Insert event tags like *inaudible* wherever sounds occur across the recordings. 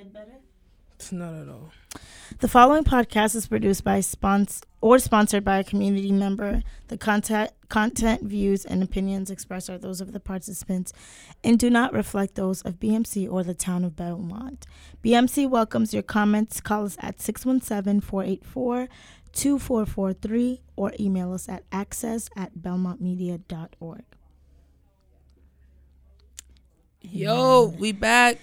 head better? It's not at all. The following podcast is produced by spons- or sponsored by a community member. The content, content, views, and opinions expressed are those of the participants and do not reflect those of BMC or the town of Belmont. BMC welcomes your comments. Call us at 617 484 2443 or email us at access at belmontmedia.org. Yo, we back.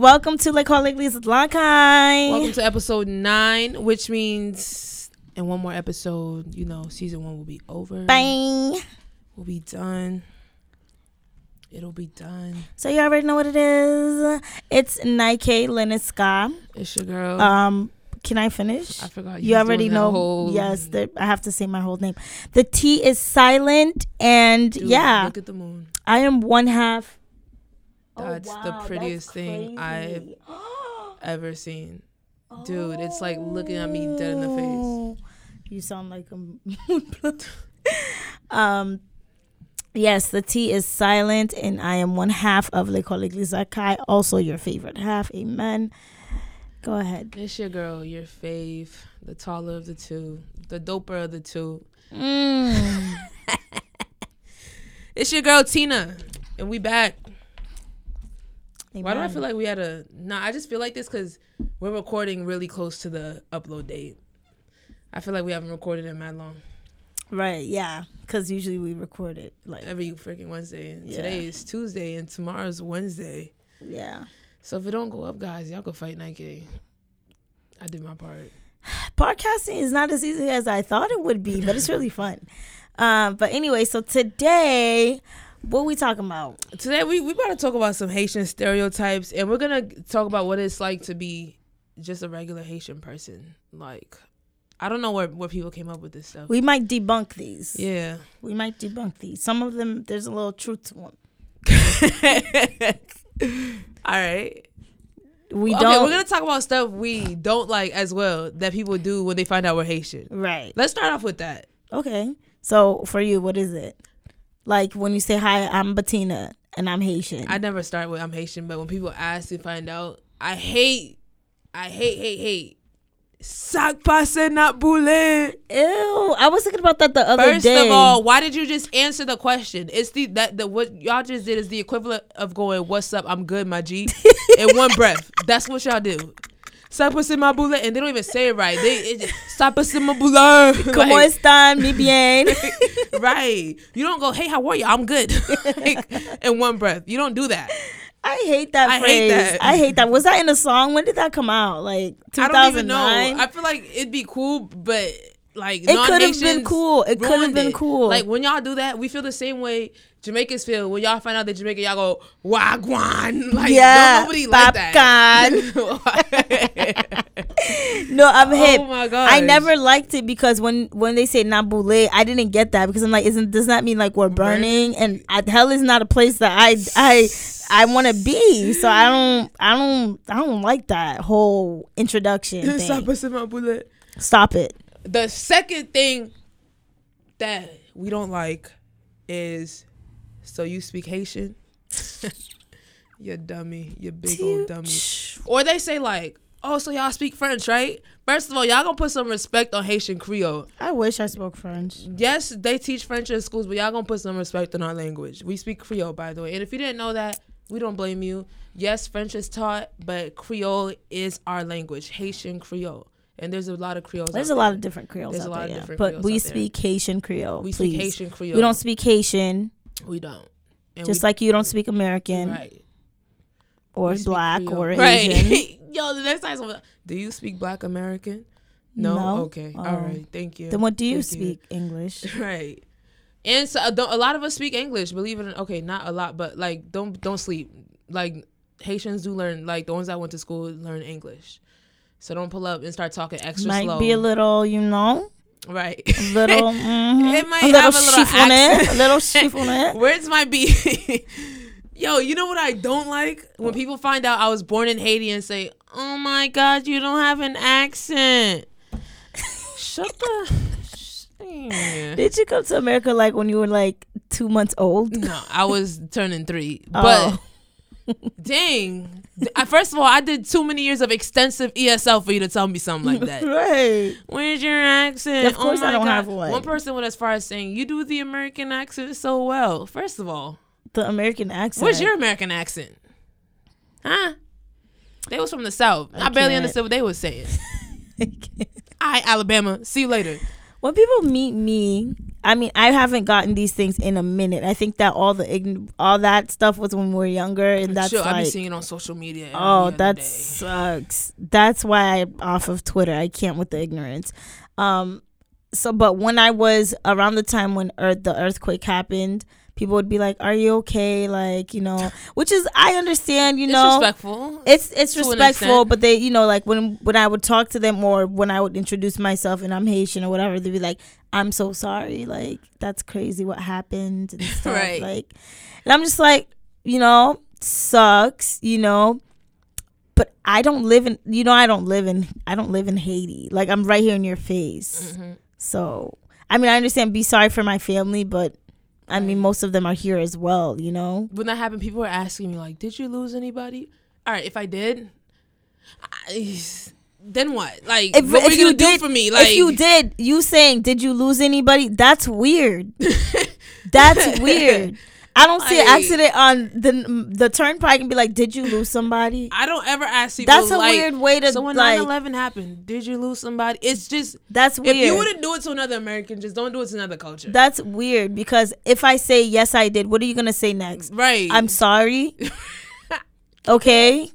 Welcome to Le Colleagues Lakai. Welcome to episode nine, which means in one more episode, you know, season one will be over. Bang. We'll be done. It'll be done. So you already know what it is. It's Nike Leniska. It's your girl. Um, can I finish? I forgot. You already know. whole- Yes, the, I have to say my whole name. The T is silent, and Dude, yeah, Look at the moon. I am one half. Oh, That's the prettiest that's thing crazy. *gasps* Ever seen. Dude, it's like looking at me dead in the face. Oh, You sound like a *laughs* moonblood. um, yes, the T is silent, and I am one half of Le Colleagues Lakai, also your favorite half. Amen. Go ahead. It's your girl, your fave, the taller of the two, the doper of the two. Mm. *laughs* It's your girl Tina, and we back. Why do I feel like we had a? Nah, I just feel like this because we're recording really close to the upload date. I feel like we haven't recorded in that long. Right, yeah. Because usually we record it like, Every freaking Wednesday. And Yeah. Today is Tuesday, and tomorrow's Wednesday. yeah. So if it don't go up, guys, y'all go fight Nike. I did my part. Podcasting is not as easy as I thought it would be, but it's really fun. Um, *laughs* but anyway, so today, what we talking about? Today we we about to talk about some Haitian stereotypes, and we're gonna talk about what it's like to be just a regular Haitian person. Like, I don't know where where people came up with this stuff. We might debunk these. yeah. We might debunk these. Some of them, there's a little truth to them. *laughs* All right. We okay, don't. we're gonna talk about stuff we don't like as well that people do when they find out we're Haitian. right. Let's start off with that. Okay. So for you, what is it? Like when you say hi, I'm Bettina and I'm Haitian. I never start with I'm Haitian, but when people ask to find out, I hate, I hate, hate, hate. Sac passe not boule. Ew. I was thinking about that the other First day. of all, why did you just answer the question? It's the that the what y'all just did is the equivalent of going, "What's up? I'm good, my G," *laughs* in one breath. That's what y'all do. Sac passe ma boule, and they don't even say it right. They it just, sac passe ma boule. ¿Cómo Like, están? Mi bien. *laughs* right. You don't go, hey, how are you? I'm good. *laughs* Like, in one breath. You don't do that. I hate that I phrase. hate that. I hate that. Was that in a song? When did that come out? Like I don't even 2009? know. I feel like it'd be cool, but like It could have been cool. It could have been it. cool. Like when y'all do that, we feel the same way Jamaicans feel when y'all find out that Jamaica, y'all go wagwan. *laughs* Like Yeah, no, nobody like that. *laughs* no, I'm hip. oh my god! I never liked it because when when they say nabule, I didn't get that because I'm like, isn't does that mean like we're burning? And I, hell is not a place that I I I want to be. So I don't I don't I don't like that whole introduction *laughs* Stop thing. us in my bullet. Stop it. The second thing that we don't like is so you speak Haitian. *laughs* you dummy, you big old dummy. Or they say like, oh, so y'all speak French, right? First of all, y'all gonna put some respect on Haitian Creole. I wish I spoke French. Yes, they teach French in schools, but y'all gonna put some respect on our language. We speak Creole, by the way. And if you didn't know that, we don't blame you. Yes, French is taught, but Creole is our language, Haitian Creole. And there's a lot of Creoles. There's a lot of different Creoles There's a out lot there, of yeah. different but Creoles we there. speak Haitian Creole. We please. speak Haitian Creole. We don't speak Haitian, We don't. And just we, like you don't speak American right. or We black or right. Asian. *laughs* Yo, the next time, someone, do you speak Black American? No. No. Okay. Oh. All right. Thank you. Then what do you Thank speak? English. *laughs* Right. And so uh, a a lot of us speak English. Believe it or not. okay, not a lot, but like don't don't sleep. Like Haitians do learn. Like the ones that went to school learn English. So don't pull up and start talking extra Might slow. be a little, you know, right. a little, *laughs* mhm, It might a little have a little a little chiffonette. *laughs* Words might be. *laughs* Yo, you know what I don't like when people find out I was born in Haiti and say, "Oh my God, you don't have an accent." Shut the. Yeah. Did you come to America like when you were like two months old? No, I was turning three. Oh. But dang, I, first of all, I did too many years of extensive ESL for you to tell me something like that. *laughs* right. Where's your accent? Of oh course oh I don't God. have one. One person went as far as saying, "You do the American accent so well." First of all, The American accent. what's your American accent? Huh? They was from the South. I, barely understood what they was saying. *laughs* Right, Alabama. See you later. When people meet me, I mean, I haven't gotten these things in a minute. I think that all the ign- all that stuff was when we were younger, and that's Chill, I be like, seeing it on social media. oh, that day. sucks. That's why I'm off of Twitter. I can't with the ignorance. Um, so, but when I was around the time when earth the earthquake happened, people would be like, "Are you okay?" Like, you know, which is I understand. You It's know, respectful. it's it's respectful, but they, you know, like when when I would talk to them or when I would introduce myself and I'm Haitian or whatever, they'd be like, "I'm so sorry, like that's crazy what happened and *laughs* stuff." Right. Like, and I'm just like, you know, sucks, you know, but I don't live in, you know, I don't live in, I don't live in Haiti. Like I'm right here in your face. Mm-hmm. So I mean, I understand. Be sorry for my family, but I mean, most of them are here as well. You know. when that happened, people were asking me like, "Did you lose anybody?" All right, if I did, I, then what? Like, if, what were if you gonna did, do for me? Like, if you did, you saying, did you lose anybody? That's weird. *laughs* That's weird. I don't see an accident on the the turnpike and be like, did you lose somebody? I don't ever ask people. That's a like, weird way to So when like. 9/11 happened, did you lose somebody? It's just That's weird. if you wouldn't do it to another American, just don't do it to another culture. That's weird because if I say yes, I did. What are you gonna say next? right. I'm sorry. *laughs* okay.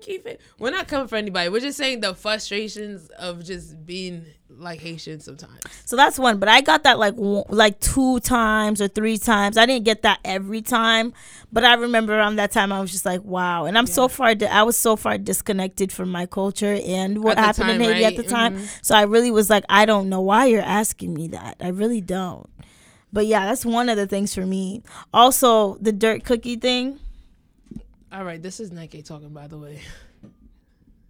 Keep it. We're not coming for anybody. We're just saying the frustrations of just being like Haitian sometimes. So that's one, but I got that like like two times or three times. I didn't get that every time, but I remember around that time I was just like, wow. And I'm so far, di- I was so far disconnected from my culture and what happened in Haiti right? at the time. Mhm. So I really was like, I don't know why you're asking me that. I really don't. But yeah, that's one of the things for me. Also, the dirt cookie thing. All right, this is Nike talking, by the way.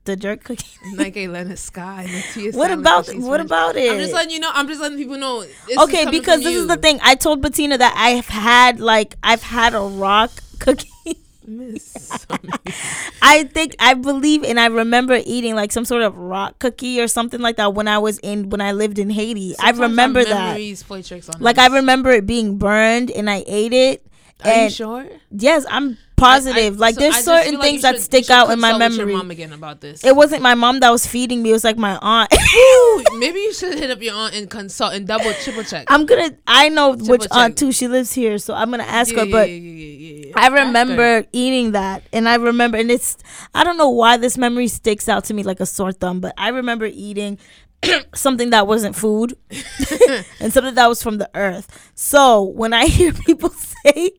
The jerk cookie. *laughs* Nike Lennox Sky. What about what about it? I'm just letting you know. I'm just letting people know. Okay, because this is the thing. I told Bettina that I've had like I've had a rock cookie. *laughs* Miss. *laughs* I think I believe and I remember eating like some sort of rock cookie or something like that when I was in when I lived in Haiti. I Sometimes our remember that. memories play tricks on Like us. I remember it being burned and I ate it. Are you and sure? yes, I'm positive. I- like so there's I certain like things you that stick out in my memory. Mom again about this. It wasn't my mom that was feeding me. It was like my aunt. *laughs* *laughs* Ooh, maybe you should hit up your aunt and consult and double triple check. I'm gonna. I know which check. aunt too. She lives here, so I'm gonna ask yeah, her. But yeah, yeah, yeah, yeah. I remember eating that, and I remember, and it's I don't know why this memory sticks out to me like a sore thumb, but I remember eating *coughs* something that wasn't food *laughs* and something that was from the earth. So when I *laughs* hear people *laughs* say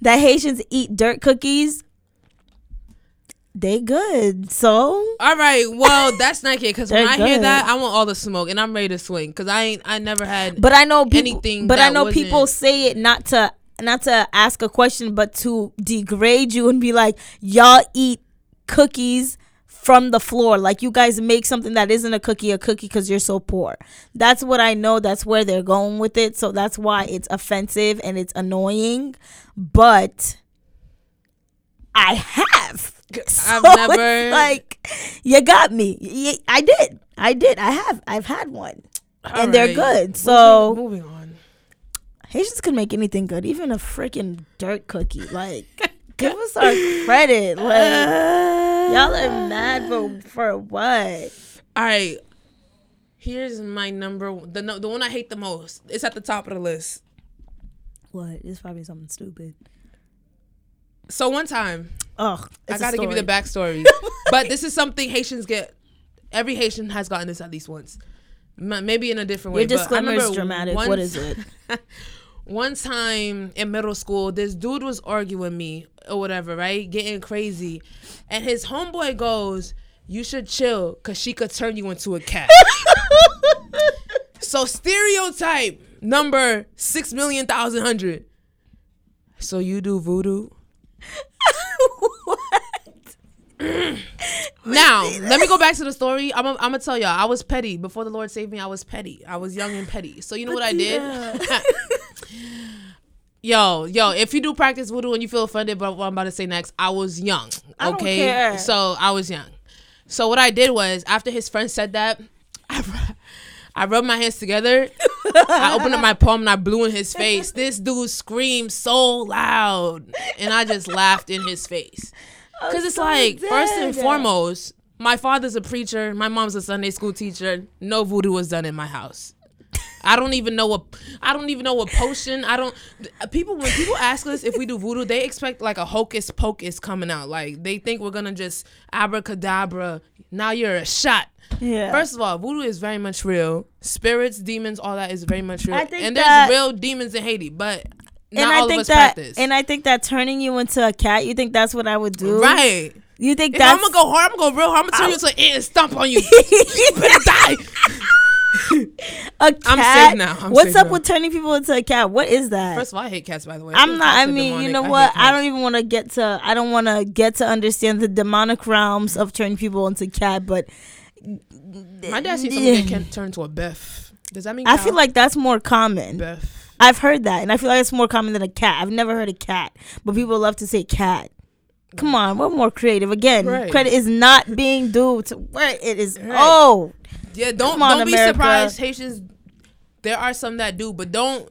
that Haitians eat dirt cookies, they good. So All right, well that's not it because when I hear that, I want all the smoke and I'm ready to swing because I ain't, I never had. But I know people, anything But I know people wasn't- say it not to not to ask a question, but to degrade you and be like, y'all eat cookies from the floor. Like you guys make something that isn't a cookie a cookie because you're so poor. That's what I know. That's where they're going with it. So that's why it's offensive and it's annoying. But I have. *laughs* I've never like you got me. I did. I did. I have. I've had one and they're good. moving- So moving on. Haitians can make anything good, even a freaking dirt cookie. Like, give us our credit. *laughs* Like, uh, y'all are mad for for what? All right, here's my number. one- The no- the one I hate the most. It's at the top of the list. What? It's probably something stupid. So one time, Oh, I got to give you the backstory. *laughs* but this is something Haitians get. Every Haitian has gotten this at least once. Maybe in a different way. Your disclaimer is dramatic. one- What is it? *laughs* one time in middle school, this dude was arguing me or whatever, right? Getting crazy. And his homeboy goes, You should chill because she could turn you into a cat. *laughs* so, stereotype number six million thousand hundred. So, you do voodoo? *laughs* Now, let me go back to the story. I'm gonna tell y'all. I was petty. Before the Lord saved me, I was petty. I was young and petty. So, you know what I did? *laughs* Yo, yo, if you do practice voodoo and you feel offended by what I'm about to say next, I was young. I Okay. care. So I was young. So what I did was after his friend said that, I, I rubbed my hands together. I opened up my palm and I blew in his face. This dude screamed so loud. And I just laughed in his face. Oh, because it's so like, first and foremost, my father's a preacher. My mom's a Sunday school teacher. No voodoo was done in my house. I don't even know what I don't even know what potion. I don't people when people ask us if we do voodoo, they expect like a hocus pocus coming out. Like they think we're gonna just abracadabra. Now you're a shot. Yeah. First of all, voodoo is very much real. Spirits, demons, all that is very much real. I think and there's real demons in Haiti, but and I think that, practice. and I think that turning you into a cat, you think that's what I would do, right. You think If that's I'm gonna go hard, I'm gonna go real hard. I'm gonna turn you into an ant and stomp on you. *laughs* you better die. a cat? I'm safe now. I'm What's safe up now. with turning people into a cat? What is that? First of all, I hate cats. By the way, I'm not. I mean, you know what? I cats. don't even want to get to. I don't want to get to understand the demonic realms of turning people into cat. But My dad seen someone that can- turn to a Beth. Does that mean? I cow? feel like that's more common. Beth. I've heard that, and I feel like it's more common than a cat. I've never heard a cat, but people love to say cat. Come on, we're more creative. Again, Right. credit is not being due to where it is. Right. Oh, Yeah, don't on, don't be surprised. Haitians, there are some that do, but don't.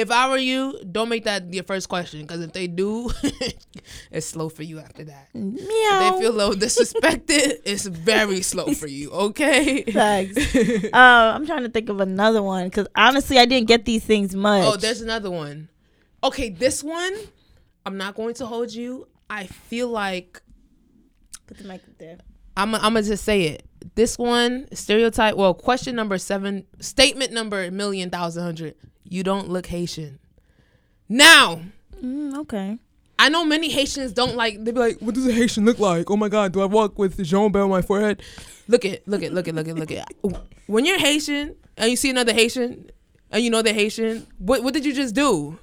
If I were you, don't make that your first question because if they do, *laughs* it's slow for you after that. If meow. they feel a little disrespected, *laughs* it's very slow for you. Okay. Thanks. *laughs* uh, I'm trying to think of another one because honestly, I didn't get these things much. Oh, there's another one. Okay, this one, I'm not going to hold you. I feel like Put the mic there. I'm I'm gonna just say it. This one stereotype. Well, question number seven, statement number million thousand hundred. You don't look Haitian. Now, Mm, okay. I know many Haitians don't like. They be like, "What does a Haitian look like? Oh my God, do I walk with Jean Bell on my forehead?" Look at, look at, look at, look at, look at. When you're Haitian and you see another Haitian and you know they're Haitian, what what did you just do?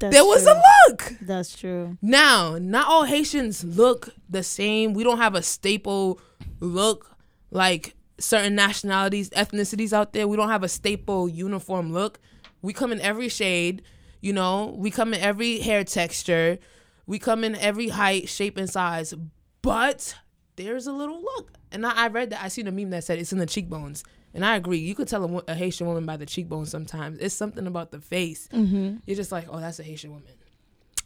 That's there was true. a look. That's true. Now, not all Haitians look the same. We don't have a staple look like certain nationalities, ethnicities out there. We don't have a staple uniform look. We come in every shade, you know, we come in every hair texture, we come in every height, shape, and size. But there's a little look. And I, I read that, I seen a meme that said it's in the cheekbones. And I agree. You could tell a, a Haitian woman by the cheekbones sometimes. It's something about the face. Mm-hmm. You're just like, oh, that's a Haitian woman.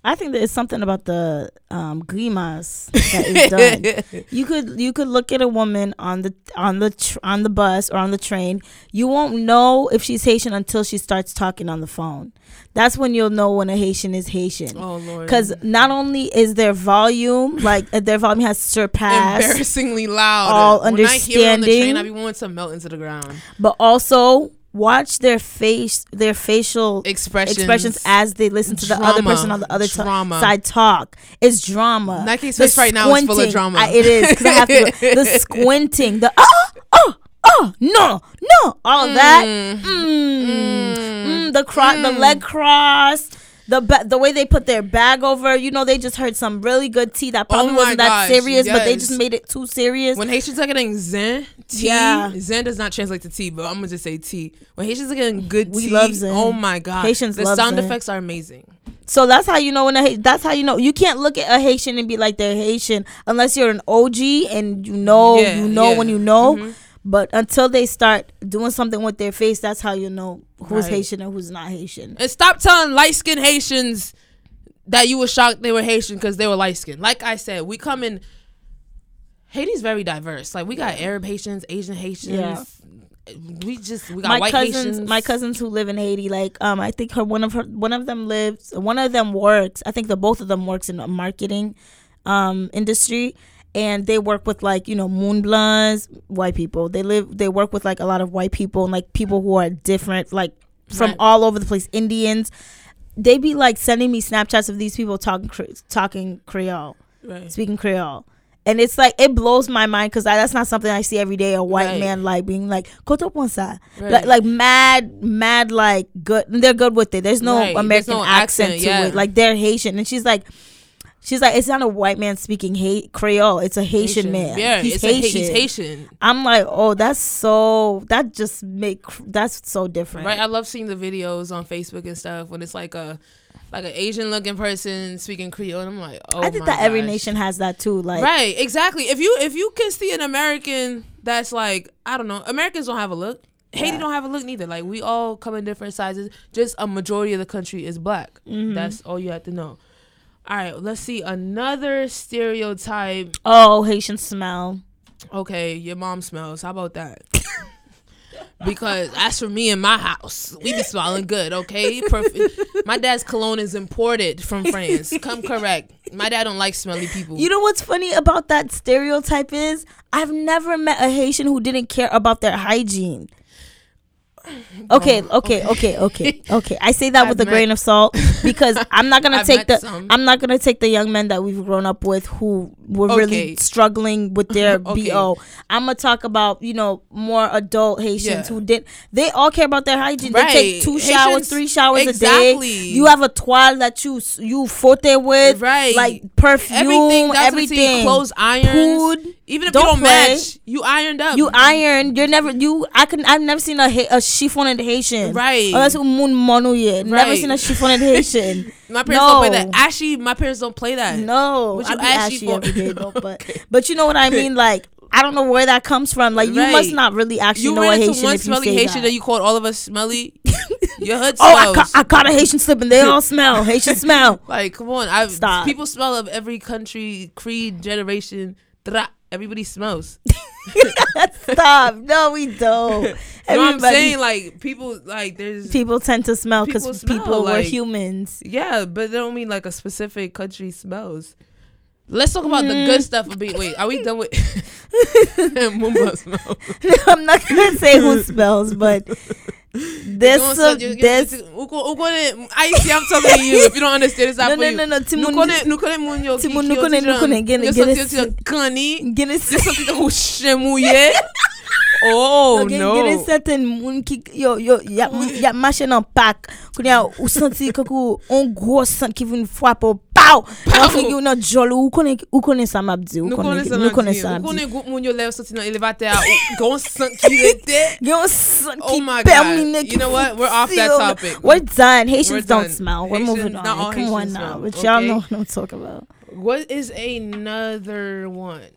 I think there's something about the um, grimas that is done. *laughs* you could you could look at a woman on the on the tr- on the bus or on the train. You won't know if she's Haitian until she starts talking on the phone. That's when you'll know when a Haitian is Haitian. Oh Lord. Because not only is their volume like uh, their volume has surpassed, embarrassingly loud. all when I hear on the train. I be wanting to melt into the ground. but also watch their face their facial Expressions. expressions as they listen to the other person on the other t- side talk. It's drama. Nike's The face right now is full of drama. I- it is because I have to. The *laughs* squinting. The oh oh oh no no all of that. Mm, mm, mm. mm. the cro- the mm. leg cross. The ba- the way they put their bag over, you know, they just heard some really good tea that probably Oh wasn't that gosh, serious, but they just made it too serious. When Haitians are getting zen, tea, Yeah. zen does not translate to tea, but I'm gonna just say tea. When Haitians are getting good We tea, love zen. oh my god, Haitians the sound zen. effects are amazing. So that's how you know when a Ha- that's how you know you can't look at a Haitian and be like they're Haitian unless you're an OG and you know Yeah, you know yeah. when you know. Mhm. But until they start doing something with their face, that's how you know who's Right. Haitian and who's not Haitian. And stop telling light skinned Haitians that you were shocked they were Haitian because they were light skinned. Like I said, we come in. Haiti's very diverse. Like we got Arab Haitians, Asian Haitians. Yeah. We just we got My white cousins, Haitians. my cousins who live in Haiti, like um, I think her one of her one of them lives, one of them works. I think the both of them works in a marketing um industry. And they work with like you know moon blondes, white people. They live, they work with like a lot of white people and like people who are different, like from Right. all over the place. Indians, they be like sending me Snapchats of these people talking talking Creole, Right. speaking Creole, and it's like it blows my mind because that's not something I see every day. A white Right. man like being like "Koto ponsa," Right. like like mad, mad like good. They're good with it. There's no Right. There's American no accent, accent, to yeah. it. Like they're Haitian, and she's like. She's like, it's not a white man speaking Creole. It's a Haitian, man. Yeah, he's it's a Haitian. he's Haitian. I'm like, oh, that's so. That just make that's so different. Right. I love seeing the videos on Facebook and stuff when it's like a like an Asian looking person speaking Creole, and I'm like, oh. I think that every nation has that too. Like, Right, exactly. If you if you can see an American that's like I don't know, Americans don't have a look. Haiti Yeah. don't have a look neither. Like we all come in different sizes. Just a majority of the country is black. Mm-hmm. That's all you have to know. All right, let's see another stereotype. oh, Haitian smell. Okay, your mom smells. How about that? *laughs* because as for me in my house, we be smelling good. Okay, perfect. My dad's cologne is imported from France. Come correct. My dad don't like smelly people. You know what's funny about that stereotype is I've never met a Haitian who didn't care about their hygiene. *laughs* Okay, okay, okay, okay, *laughs* okay. I say that I've with a met- grain of salt *laughs* because I'm not gonna take the some. I'm not gonna take the young men that we've grown up with who were Okay. really struggling with their Okay. bo. I'm gonna talk about you know more adult Haitians Yeah. who did they all care about their hygiene. Right. They take two showers, three showers Exactly. a day. You have a toile that you you frotte with, Right. Like perfume, everything, everything. Clothes, irons. Food. Even if Don't you don't play. match, you ironed up. You iron. You're never you. I can. I've never seen a a chiffoned Haitian. Right. Unless you moon mono yet. Never seen a chiffoned Haitian. *laughs* my parents don't play that. Actually, my parents don't play that. No, What you be ashy ashy for? every day though. *laughs* But but you know what I *laughs* mean. Like I don't know where that comes from. Like you Right. must not really actually You know a into one if you smelly Haitian that. that. you called all of us smelly. Your hood Oh, I, smells. ca- I caught a Haitian slipping. They all smell. Haitian smell. like, come on. I Stop. people smell of every country, creed, generation. Dra- everybody smells. *laughs* Stop. No, we don't. *laughs* Know I'm saying? Like people, like there's people tend to smell because People people, smell, were humans. Yeah, but they don't mean like a specific country smells. Let's talk about Mm. the good stuff. Of being, wait, are we done with *laughs* Mumba smell? I'm not gonna say who smells, but Ou konen Aisyen ap sobe yo If you don't understand this ap yo Nou konen moun yo ki yo ti jan Yo soti yo ti yo kani Yo soti yo kou chen mouye *laughs* Oh Gen- no. gen certain moun ki yo yo ya ya marché nan pak kounya ou senti kakou on gros sant ki vin frappe ou pow Pow! ou ou nan jol ou konen ou konen sa map di ou Nou konen sa nou nan konen sa Nou map di konen group moun yo lev soti nan elevateur ou gon sant ki rete. Gen Oh ki my permine God. ki You know what? We're off that topic. We're done. Haitians don't smell. We're moving on. Come on now. But y'all know what I'm talking about. What is another one?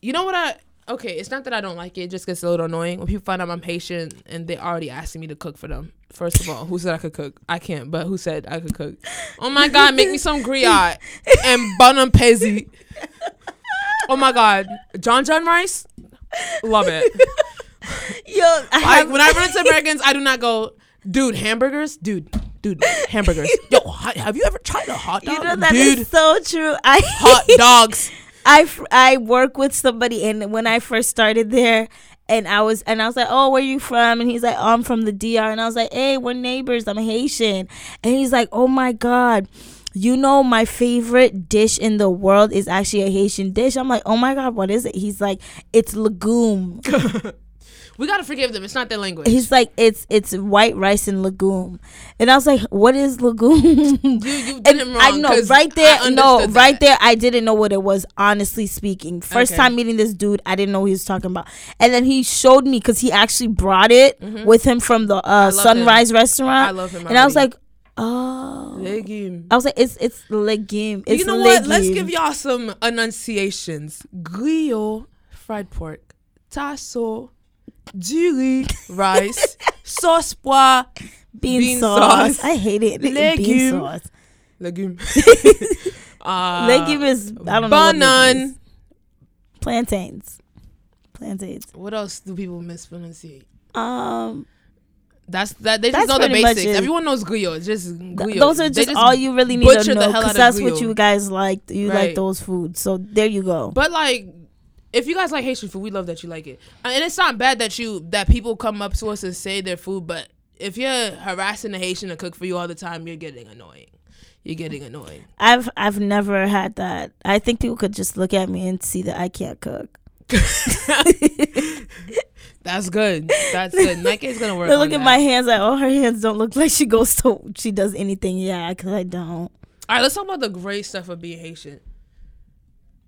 You know what I? Okay, it's not that I don't like it. It just gets a little annoying when people find out I'm Haitian and they're already asking me to cook for them. First of all, who said I could cook? I can't, but who said I could cook? Oh my God, make me some grillade and bonum pezi. Oh my God, Djon Djon rice, love it. *laughs* Yo, I Like when I run *laughs* into Americans, I do not go, dude, hamburgers, dude, dude, hamburgers. Yo, have you ever tried a hot dog, you know that is dude? so true. I Hot *laughs* dogs. I I work with somebody, and when I first started there, and I was and I was like, "Oh, where you from?" And he's like, oh, "I'm from the DR," and I was like, "Hey, we're neighbors. I'm Haitian," and he's like, "Oh my god." You know my favorite dish in the world is actually a Haitian dish. I'm like, oh my god, what is it? He's like, it's legume. *laughs* We gotta forgive them. It's not their language. He's like, it's it's white rice and legume, and I was like, what is legume? you you *laughs* did And wrong. I know right there. I No, understood right that. there. I didn't know what it was. Honestly speaking, first Okay. time meeting this dude, I didn't know what he was talking about. And then he showed me because he actually brought it with him from the uh, Mm-hmm. Sunrise him. restaurant. I love him. and I was like, oh. legume. I was like, it's it's legume. It's You know what? Let's give y'all some enunciations. Griot, fried pork, tasso, du riz, rice, *laughs* sauce pois, bean, bean sauce. sauce, I hate it. Bean legume. sauce. legume. *laughs* uh, legume is I don't know. banan. Plantains. Plantains. What else do people mispronunciate? Um, That's that. They just know the basics. Everyone knows. It's just th- those are They just, all you really need to know because that's what you guys like. You like those foods. So there you go. But like, if you guys like Haitian food, we love that you like it, uh, and it's not bad that you that people come up to us and say their food. But if you're harassing a Haitian to cook for you all the time, you're getting annoying. You're getting annoying. I've I've never had that. I think people could just look at me and see that I can't cook. *laughs* That's good. That's good. Nike is gonna work. They look at that. my hands like, oh, her hands don't look like she goes to she does anything. Yeah, because I don't. All right, let's talk about the great stuff of being Haitian.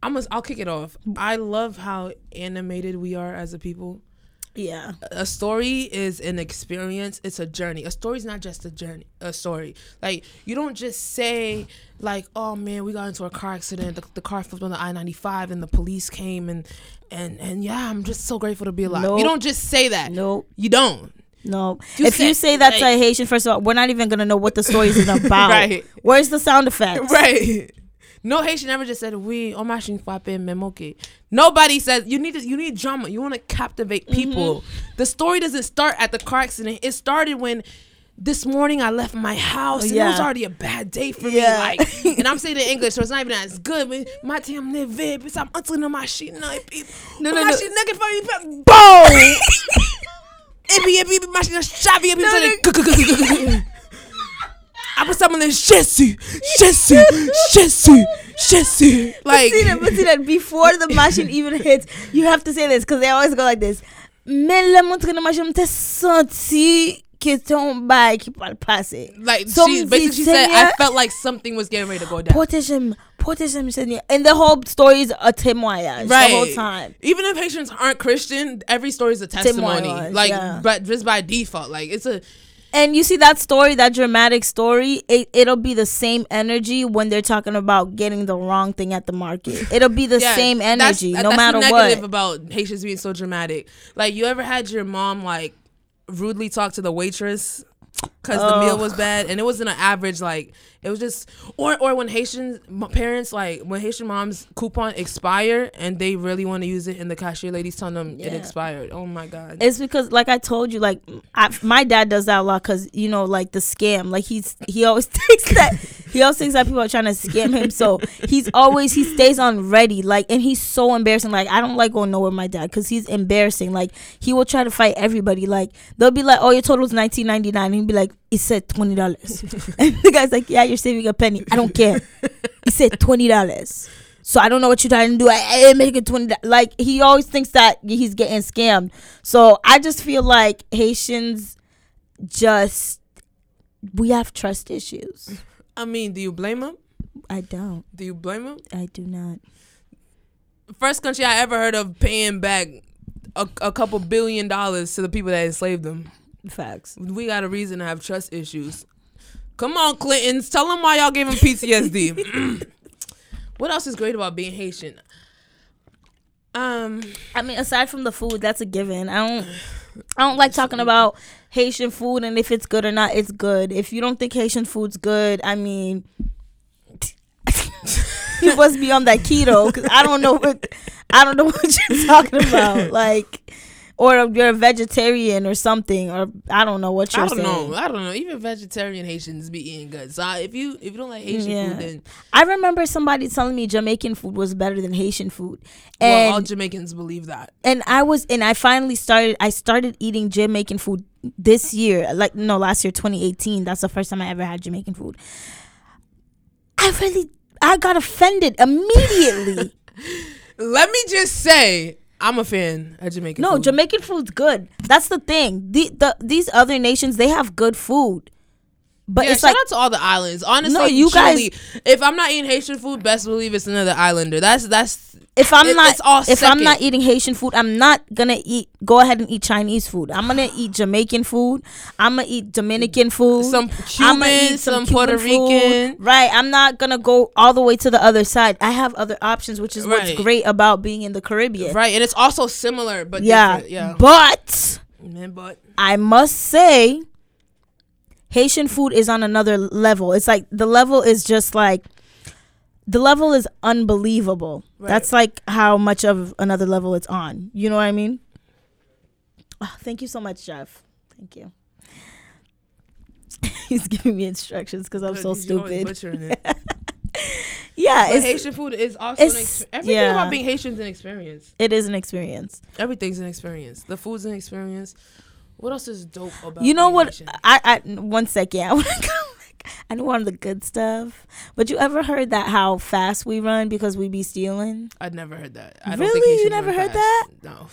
I'm gonna, I'll kick it off. I love how animated we are as a people. Yeah. a story is an experience it's a journey a story's not just a journey a story like you don't just say like oh man we got into a car accident the, the car flipped on the i-95 and the police came and and and yeah i'm just so grateful to be alive Nope. you don't just say that Nope. you don't No. You if you say that to a Haitian, first of all, we're not even gonna know what the story is *laughs* about. Right. Where's the sound effects? *laughs* right no Haitian ever just said we on machine frappe même okay. Nobody says you need to, you need drama. You want to captivate mm-hmm. people. The story doesn't start at the car accident. It started when this morning I left my house and it was already a bad day for Yeah. me. Like, *laughs* and I'm saying it in English, so it's not even as good. But my team live it, but I'm until the machine now. No, No, no, no, no. machine naked for you. Boom. Ebi ebi machine shabby ebi No, après ça, mon Jésus, Jésus, Jésus, Jésus. Like, see that, but see that before the machine even hits, you have to say this because they always go like this. Mais le montre de machine, t'es senti que ton bail qui va le passer. like she basically she said, I felt like something was getting ready to go down. Protège-moi, protège-moi, Seigneur. And the whole story is a témoignage Right. the whole time. Even if Haitians aren't Christian, every story is a testimony. Témoignage, like, yeah. but just by default, like it's a And you see that story, that dramatic story, it, it'll be the same energy when they're talking about getting the wrong thing at the market. It'll be the *laughs* yeah, same that's- energy, uh, that's no the matter negative what. about Haitians being so dramatic. Like, you ever had your mom like rudely talk to the waitress because the meal was bad, and it wasn't an average. Like, it was just, or or when Haitian parents like when Haitian moms coupon expire and they really want to use it, and the cashier lady's telling them it expired. Oh my god. It's because, like I told you, like I, my dad does that a lot because you know, like the scam. Like he's he always *laughs* thinks that he always thinks that people are trying to scam him. So he's always he stays on ready. Like, and he's so embarrassing. Like I don't like going nowhere with my dad because he's embarrassing. Like he will try to fight everybody. Like they'll be like, "Oh, your total's nineteen ninety nine. He'll be like, "It said twenty dollars," and *laughs* the guy's like, "Yeah, you're saving a penny. I don't care. he said twenty dollars." So I don't know what you're trying to do. I, I make it twenty. Like he always thinks that he's getting scammed. So I just feel like Haitians just we have trust issues. I mean, do you blame them? I don't. Do you blame them? I do not. First country I ever heard of paying back a, a couple billion dollars to the people that enslaved them. Facts. We got a reason to have trust issues. Come on, Clintons, tell them why y'all gave him PTSD. *laughs* *clears throat* what else is great about being Haitian? Um, I mean, aside from the food, that's a given. I don't. I don't like talking about Haitian food and if it's good or not. It's good. If you don't think Haitian food's good, I mean, *laughs* you must be on that keto because I don't know what I don't know *laughs* what you're talking about. Like, or you're a vegetarian or something, or I don't know what you're I don't saying. know. I don't know. Even vegetarian Haitians be eating good. So I- if you if you don't like Haitian Yeah. food, then I remember somebody telling me Jamaican food was better than Haitian food, well, and all Jamaicans believe that. and I was and I finally started I started eating Jamaican food this year like no last year 2018 that's the first time I ever had Jamaican food I really I got offended immediately *laughs* Let me just say, I'm a fan of Jamaican. no food. Jamaican food's good that's the thing the, the these other nations they have good food but yeah, it's shout like out to all the islands. Honestly, No, you truly, if I'm not eating Haitian food, best believe it's another islander. That's that's if I'm it- not it's all if I'm not eating Haitian food, I'm not gonna eat. Go ahead and eat Chinese food. I'm gonna eat Jamaican food. I'm gonna eat Dominican food. some Cuban, some, Puerto Cuban food. Rican. Right. I'm not gonna go all the way to the other side. I have other options, which is what's Right. great about being in the Caribbean. Right, and it's also similar, but Yeah. different. yeah. But Man, but I must say, Haitian food is on another level. It's like the level is just like the level is unbelievable. Right. That's like how much of another level it's on. You know what I mean? Ah, thank you so much, Jeff. Thank you. *laughs* He's giving me instructions because I'm so stupid. *laughs* Yeah, But it's, Haitian food is also an everything yeah. about being Haitian is an experience. it is an experience. Everything's an experience. The food's an experience. What else is dope about? You know what? I, I one second. *laughs* I want to I know on the good stuff, but you ever heard that how fast we run because we be stealing? I'd never heard that. I don't Really? think You never heard fast. No.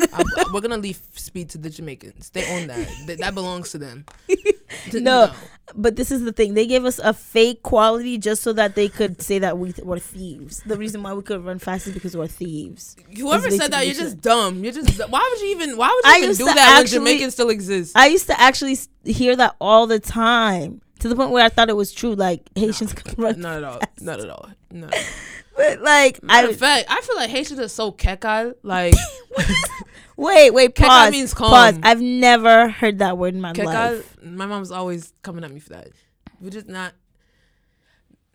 *laughs* I- we're gonna leave speed to the Jamaicans. They own that. That, that belongs to them. *laughs* no, but this is the thing. They gave us a fake quality just so that they could say that we th- were thieves. The reason why we could run fast is because we're thieves. Whoever said that, you're just dumb. You're just. Why would you even? Why would you I even do that actually- when Jamaican still exists? I used to actually hear that all the time to the point where I thought it was true. Like Haitians could run, Not at all. Not at all. No. *laughs* but like Matter I fact, I feel like Haitians are so kekal. Like *laughs* wait, wait, Keka pause, means pause. I've never heard that word in my kekal. life. My mom's always coming at me for that. We're just not.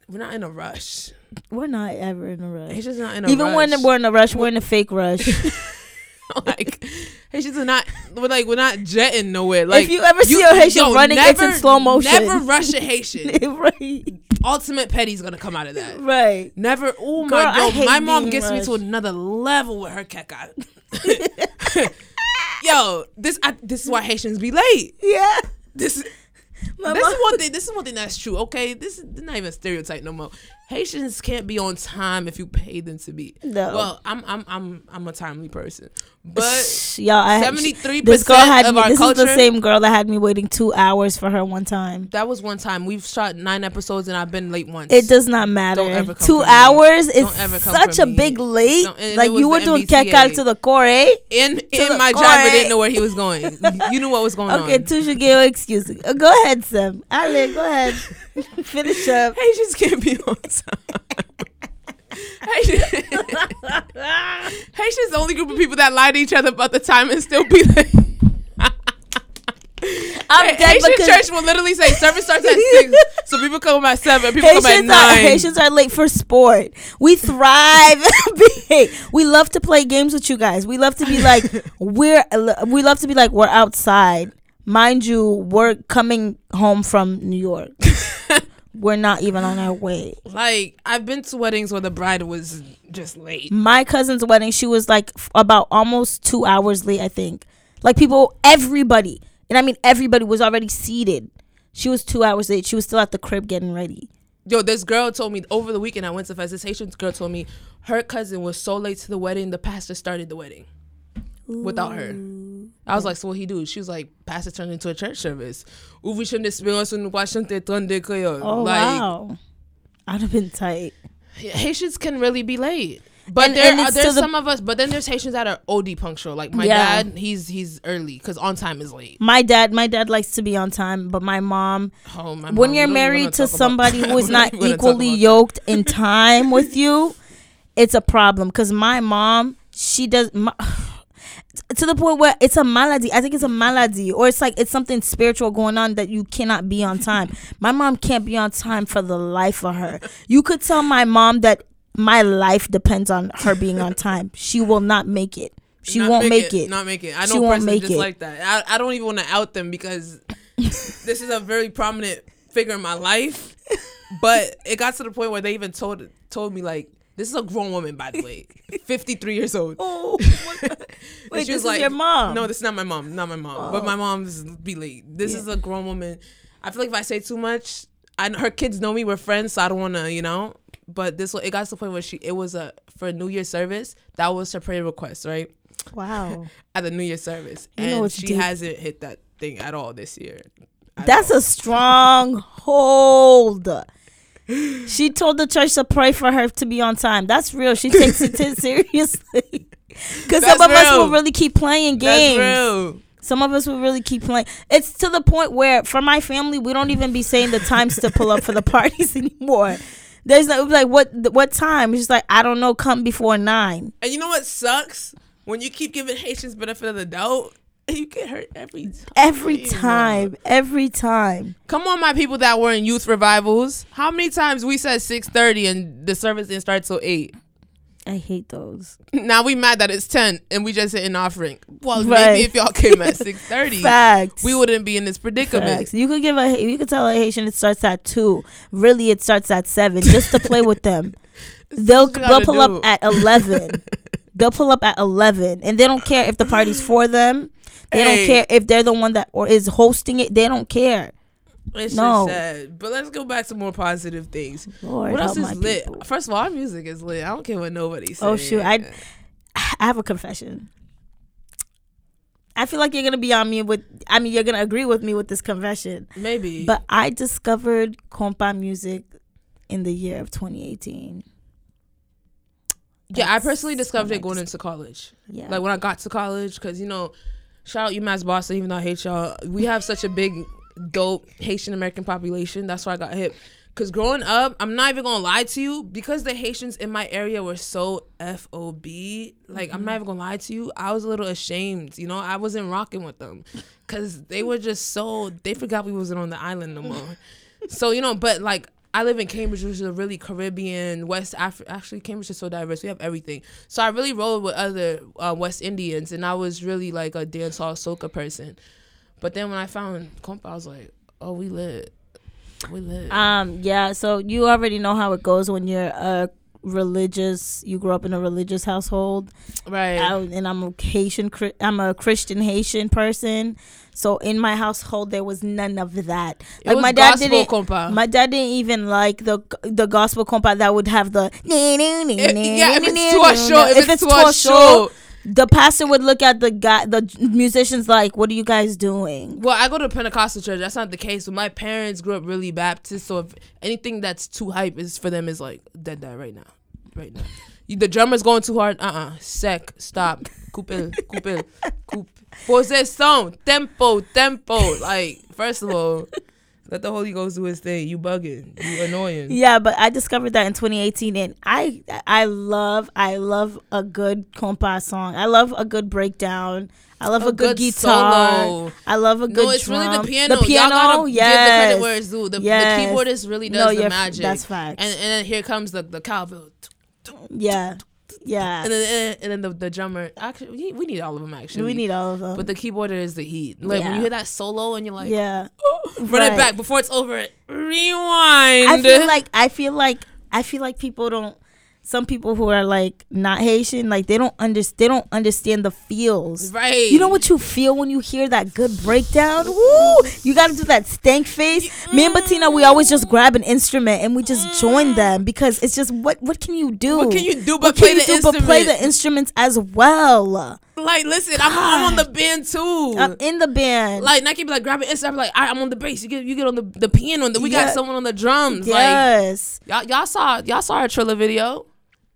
We're not in a rush. We're not ever in a rush. Haitians are not in a rush. Even rush. when we're in a rush, we're in a fake rush. *laughs* like Haitians are not. We're like we're not jetting nowhere. Like if you ever see a Haitian yo, running, it's in slow motion. Never *laughs* rush a Haitian. *laughs* right, Ultimate petty's gonna come out of that. right. Never. Oh my hate my mom gets me to another level with her keka. *laughs* yo, this I, this is why Haitians be late. Yeah. This My this mom- is one thing. This is one thing that's true. Okay, this is not even a stereotype no more. Haitians can't be on time if you pay them to be. No. Well, I'm I'm I'm I'm a timely person, but y'all, I seventy three this percent of me. our This culture. is the same girl that had me waiting two hours for her one time. That was one time. We've shot nine episodes and I've been late once. It does not matter. Don't ever come Two for me. hours is Don't ever come such a me. big late. And Like you were doing kekal to the core, eh? in the in my job, but core. didn't know where he was going. you knew what was going Okay, on. Tusha Gale, excuse me. Uh, go ahead, Sam. Ale, go ahead. *laughs* *laughs* Finish up. Haitians can't be on time. Haitians Haitians the only group of people that lie to each other about the time and still be late. *laughs* I'm Hey, dead Haitian church will literally say service starts at six, so people come at seven, people come at Haitians are. Haitians are late for sport. We thrive. *laughs* We love to play games with you guys. We love to be like we're. We love to be like we're outside. Mind you, we're coming home from New York. *laughs* we're not even on our way. Like I've been to weddings where the bride was just late. My cousin's wedding, she was like f- about almost two hours late. I think. Like people, everybody, and I mean everybody was already seated. She was two hours late. She was still at the crib getting ready. Yo, this girl told me over the weekend I went to. This girl told me her cousin was so late to the wedding, the pastor started the wedding without her. I was like, so what he do? She was like, pastor turned into a church service. Ouvi chen d'espérance ou nou pa chante ton de créole. Oh like wow, I'd have been tight. Haitians can really be late. But And- there and are there's the- some of us, but then there's Haitians that are OD punctual. Like my Yeah. dad, he's he's early because on time is late. My dad, my dad likes to be on time, but my mom, Oh my! when you're we don't even married to somebody *laughs* who is not even gonna talk equally yoked in time with you, it's a problem. Cause my mom, she does. My, to the point where it's a malady. I think it's a malady, or it's like it's something spiritual going on that you cannot be on time. *laughs* My mom can't be on time for the life of her. You could tell my mom that my life depends on her being on time. *laughs* She will not make it. She Not won't make it. Not make it. I She know won't persons make just it. like that. I, I don't even want to out them because *laughs* this is a very prominent figure in my life. But it got to the point where they even told told me like, this is a grown woman, by the way, *laughs* fifty three years old. Oh, *laughs* And wait, she this was is your mom? No, this is not my mom. Not my mom. But Oh. my mom's be late. This is a grown woman. I feel like if I say too much, I her kids know me. We're friends, so I don't want to, you know. But this it got to the point where she it was a for a New Year service. That was her prayer request, right? wow. *laughs* At the New Year service, You and she deep. hasn't hit that thing at all this year. That's all. a strong hold. She told the church to pray for her to be on time. That's real. She takes it *laughs* seriously. *laughs* Because some of us will really keep playing That's games. real. Some of us will really keep playing. It's to the point where, for my family, we don't even be saying the times to pull up for the *laughs* parties anymore. There's no like what what time? It's just like I don't know. Come before nine. And you know what sucks? When you keep giving Haitians benefit of the doubt, *laughs* you get hurt every time. Every time. Every time. Come on, my people that were in youth revivals. How many times we said six thirty and the service didn't start till eight? I hate those. *laughs* Now we mad that it's ten and we just hit an offering. Well, Right. maybe if y'all came at *laughs* six thirty, Facts. we wouldn't be in this predicament. Facts. You could give a you could tell a Haitian it starts at two. Really, it starts at seven, just to play with them. They'll they'll pull do. up at eleven. they'll pull up at eleven, and they don't care if the party's for them. They Hey. don't care if they're the one that or is hosting it. They don't care. It's No. just sad. But let's go back to more positive things. Lord, what else is lit? people. First of all, our music is lit. I don't care what nobody oh, says. Oh shoot, I *sighs* I have a confession. I feel like you're gonna be on me with. I mean, you're gonna agree with me with this confession. Maybe. But I discovered compa music in the year of 2018. yeah, I personally discovered it going into college. Yeah. Like when I got to college, because you know, shout out UMass Boston. Even though I hate y'all, we have such a big, dope Haitian American population. That's why I got hip. Cause growing up, I'm not even gonna lie to you, because the Haitians in my area were so FOB. Like I'm mm-hmm. not even gonna lie to you, I was a little ashamed. You know, I wasn't rocking with them, cause they were just so they forgot we wasn't on the island no more. *laughs* so you know, but like I live in Cambridge, which is a really Caribbean, West Africa. Actually, Cambridge is so diverse. We have everything. So I really rolled with other uh, West Indians, and I was really like a dancehall soca person. But then when I found compa, I was like, oh, we lit, we lit. Um, yeah, so you already know how it goes when you're a religious, you grew up in a religious household. right. I, and I'm a Haitian, I'm a Christian Haitian person. So in my household, there was none of that. Was my dad gospel didn't. compa. My dad didn't even like the the gospel compa that would have the. It- yeah, if it's too *laughs* a show, if, it's too a show. the pastor would look at the guy, the musicians, like, "What are you guys doing?" Well, I go to a Pentecostal church. That's not the case. But my parents grew up really Baptist, so if anything that's too hype is for them is like dead die right now, right now. The drummer's going too hard. Uh uh Sec. Stop. Coupe. Coupe. Coupe. Possession. Tempo. Tempo. Like first of all, let the Holy Ghost do his thing. You bugging. You annoying. Yeah, but I discovered that in 2018, and I I love I love a good compa song. I love a good breakdown. I love a, A good, good guitar. solo. I love a good. No, it's really the piano. The piano, Y'all gotta yes. give the credit where it's due. The, Yes. the keyboardist really does No, the magic. that's facts. And and then here comes the the cowbell. Yeah, yeah. and then and then the, the drummer. Actually, we- need all of them. Actually, we need all of them. But the keyboarder is the heat. Like when you hear that solo and you're like, yeah, *gasps* run Right. it back before it's over. Rewind. I feel like I feel like I feel like people don't. Some people who are like not Haitian, like they don't understand. They don't understand the feels. right. You know what you feel when you hear that good breakdown? Woo! You gotta do that stank face. Me and Bettina, we always just mm. grab an instrument and we just join mm. them because it's just what what can you do? What can you do but What play can you the do but play the instruments as well? Like, listen, I'm, I'm on the band too. I'm in the band. like Nike be like, grab an instrument. Like, right, I'm on the bass. You get you get on the the piano. And then we Yeah. got someone on the drums. Like yes. y'all y'all saw y'all saw our Trilla video.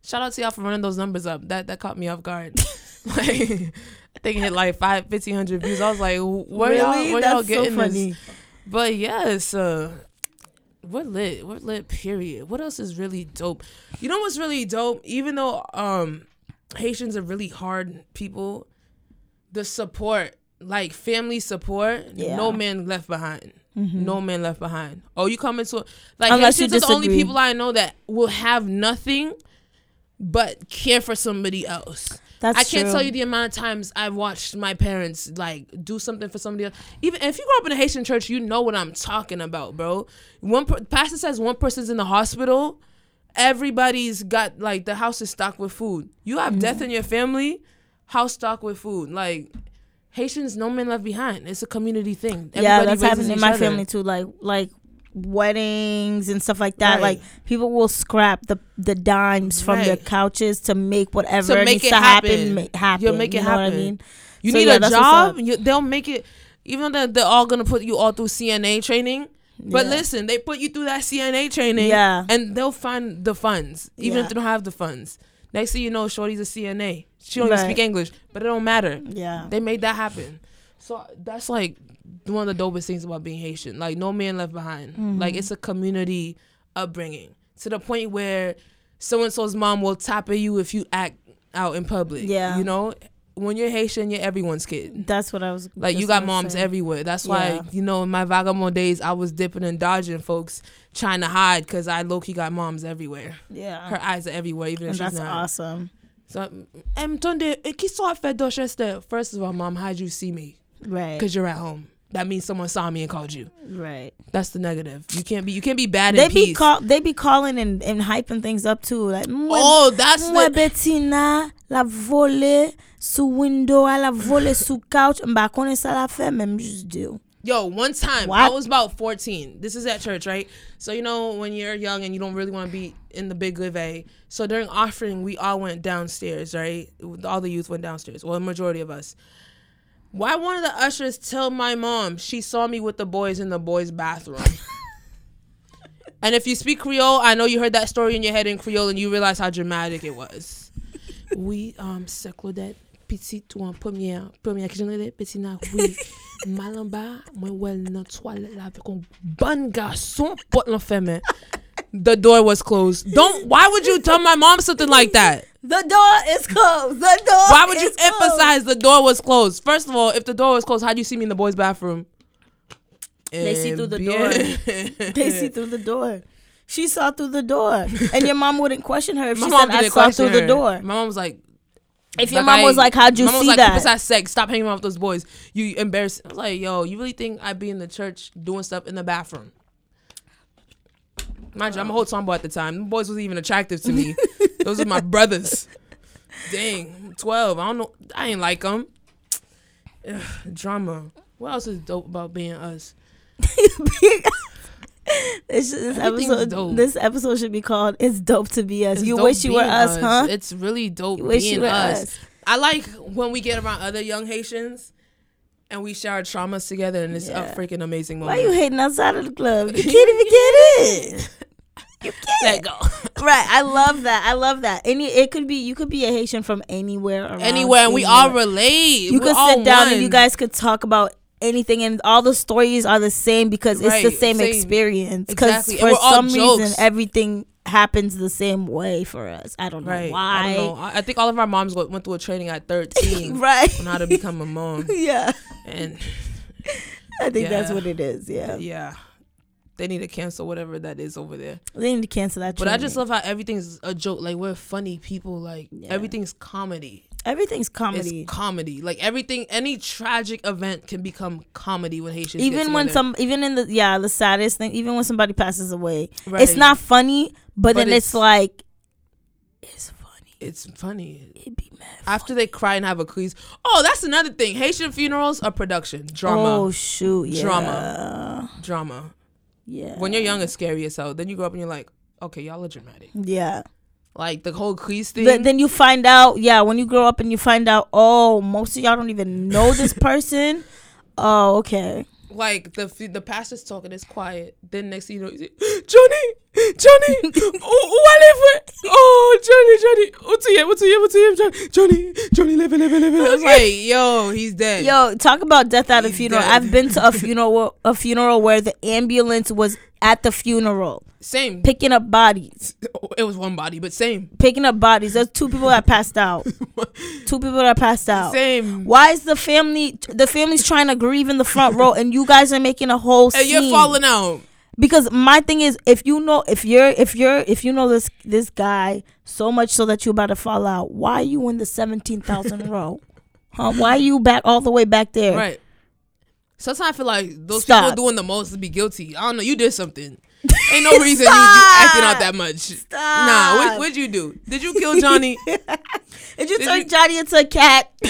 Shout out to y'all for running those numbers up. That that caught me off guard. *laughs* like *laughs* I think it hit like five fifteen hundred views. I was like, where y'all where That's y'all getting so funny. this? But yes, uh, we're lit. We're lit. Period. What else is really dope? You know what's really dope? Even though um Haitians are really hard people, the support, like family support, Yeah. no man left behind. Mm-hmm. No man left behind. Oh, you come into like Unless Haitians are the only people I know that will have nothing but care for somebody else. That's I can't true. tell you the amount of times I've watched my parents like do something for somebody else. Even if you grow up in a Haitian church, you know what I'm talking about, bro. One per- pastor says one person's in the hospital, everybody's got like the house is stocked with food. You have death Mm-hmm. in your family, house stocked with food. Like Haitians, no man left behind. It's a community thing. yeah, Everybody that's happening in my other. family too. Like like weddings and stuff like that. Right. Like people will scrap the the dimes from their couches to make whatever To make needs it to happen happen. happen. You'll make it you know What I happen. mean? You So, need yeah, a job. You, they'll make it, even though they're, they're all gonna put you all through CNA training. But Yeah. listen, they put you through that CNA training, Yeah. and they'll find the funds, even Yeah. if they don't have the funds. Next thing you know, Shorty's a CNA. She don't even speak English, but it don't matter. Yeah. They made that happen. So that's like one of the dopest things about being Haitian. Like no man left behind. Mm-hmm. Like it's a community upbringing to the point where so and so's mom will tap at you if you act out in public. Yeah. you know, when you're Haitian, you're everyone's kid. That's what I was Like you got moms everywhere. That's why Yeah. you know in my vagabond days I was dipping and dodging folks trying to hide because I low key got moms everywhere. Yeah. Her eyes are everywhere, even and if she's that's not. awesome. So, em tonde, eh, qui sont fait d'Ochester? First of all, mom, how'd you see me? Right. Because you're at home. That means someone saw me and called you. Right. That's the negative. You can't be. You can't be bad They be call they be calling and, and hyping things up too. Like "Mwe- oh, that's the. Bettina la vole sou window, a la vole *laughs* sou couch. Mba konen sa la fe, men just do. Yo, one time I was about 14. This is at church, right? So you know when you're young and you don't really want to be in the big levee. So during offering, we all went downstairs, right? All the youth went downstairs. Well, the majority of us. Why one of the ushers tell my mom she saw me with the boys in the boys' bathroom? *laughs* and if you speak Creole, I know you heard that story in your head in Creole and you realize how dramatic it was. Oui, um, c'est Claudette, petit ou en première, première que j'en ai petit na, oui. Mal en bas, moi, ouais, dans toilette là, avec un bon garçon, porte l'enfermé. The door was closed. Don't, why would you tell my mom something like that? The door is closed. The door. Why would you closed. emphasize the door was closed? First of all, if the door was closed, how'd you see me in the boys' bathroom? They see through the bien- *laughs* They see through the door. She saw through the door, and your mom wouldn't question her if *laughs* My she said, "I saw through the door." My mom was like, If your like, mom I- was like, "How'd you mom was see like, that?" Besides sex, stop hanging around with those boys. You embarrassed. I was like, yo, you really think I'd be in the church doing stuff in the bathroom? Mind you, I'm a whole tomboy at the time. Them boys wasn't even attractive to me. those are my *laughs* brothers. Dang, I'm 12. I don't know. I ain't like them. drama. What else is dope about being us? *laughs* This, this episode, dope. this episode should be called "It's Dope to Be Us." It's you wish you were being us, huh? It's really dope You wish being you were us. us. I like when we get around other young Haitians and we share our traumas together, and it's Yeah. a freaking amazing moment. Why you hating outside of the club? You *laughs* can't even get in. You can't. Let go. *laughs* Right. I love that. I love that. Any. It could be. You could be a Haitian from anywhere. Around, Anywhere, and we all relate. You We're could sit down one. and you guys could talk about anything, and all the stories are the same because it's the same, same. experience. Because Exactly, for some reason, everything happens the same way for us. I don't know Right. why. I don't know. I think all of our moms went through a training at 13 *laughs* right. on how to become a mom. yeah. And I think that's what it is. Yeah. yeah, they need to cancel whatever that is over there. They need to cancel that. But I just love how everything's a joke. Like, we're funny people. Like, Yeah. everything's comedy. everything's comedy. It's comedy. Like everything, any tragic event can become comedy when Haitians. even when some, even in the yeah, the saddest thing, even when somebody passes away, it's not funny, but, But then it's, it's- like, it's. It's funny. It'd be mad. After they cry and have a crease. Oh, that's another thing. Haitian funerals are production, drama, Oh shoot! Yeah. Drama. drama. Yeah. When you're young, it's scary as hell. Then you grow up and you're like, okay, y'all are dramatic. Yeah. Like the whole crease thing. Th- then you find out, yeah, when you grow up and you find out, oh, most of y'all don't even know this *laughs* person. oh, okay. Like the the pastor's talking, it's quiet. Then next thing you know, you say, *gasps* Johnny, Johnny, *laughs* who, who I live with? Oh, Johnny, Johnny, what's here, what's here, what's here, Johnny, Johnny, Johnny, living, living, living. I was like, yo, he's dead. Yo, talk about death at a funeral. dead. I've been to a *laughs* funeral, a funeral where the ambulance was at the funeral same. picking up bodies, *laughs* It was one body, but same, picking up bodies. There's two people that passed out. *laughs* two people that passed out. same. Why is the family? The family's trying to grieve in the front row, and you guys are making a whole And scene. you're falling out. because my thing is if you know if you're if you're if you know this this guy so much so that you're about to fall out why are you in the 17,000 *laughs* row huh why are you back all the way back there Right. Sometimes I feel like those Stop. people doing the most to be guilty. I don't know. You did something. Ain't no reason you, you acting out that much. Stop. Nah. What, what'd you do? Did you kill Johnny? *laughs* did you Did turn you- Johnny into a cat *laughs*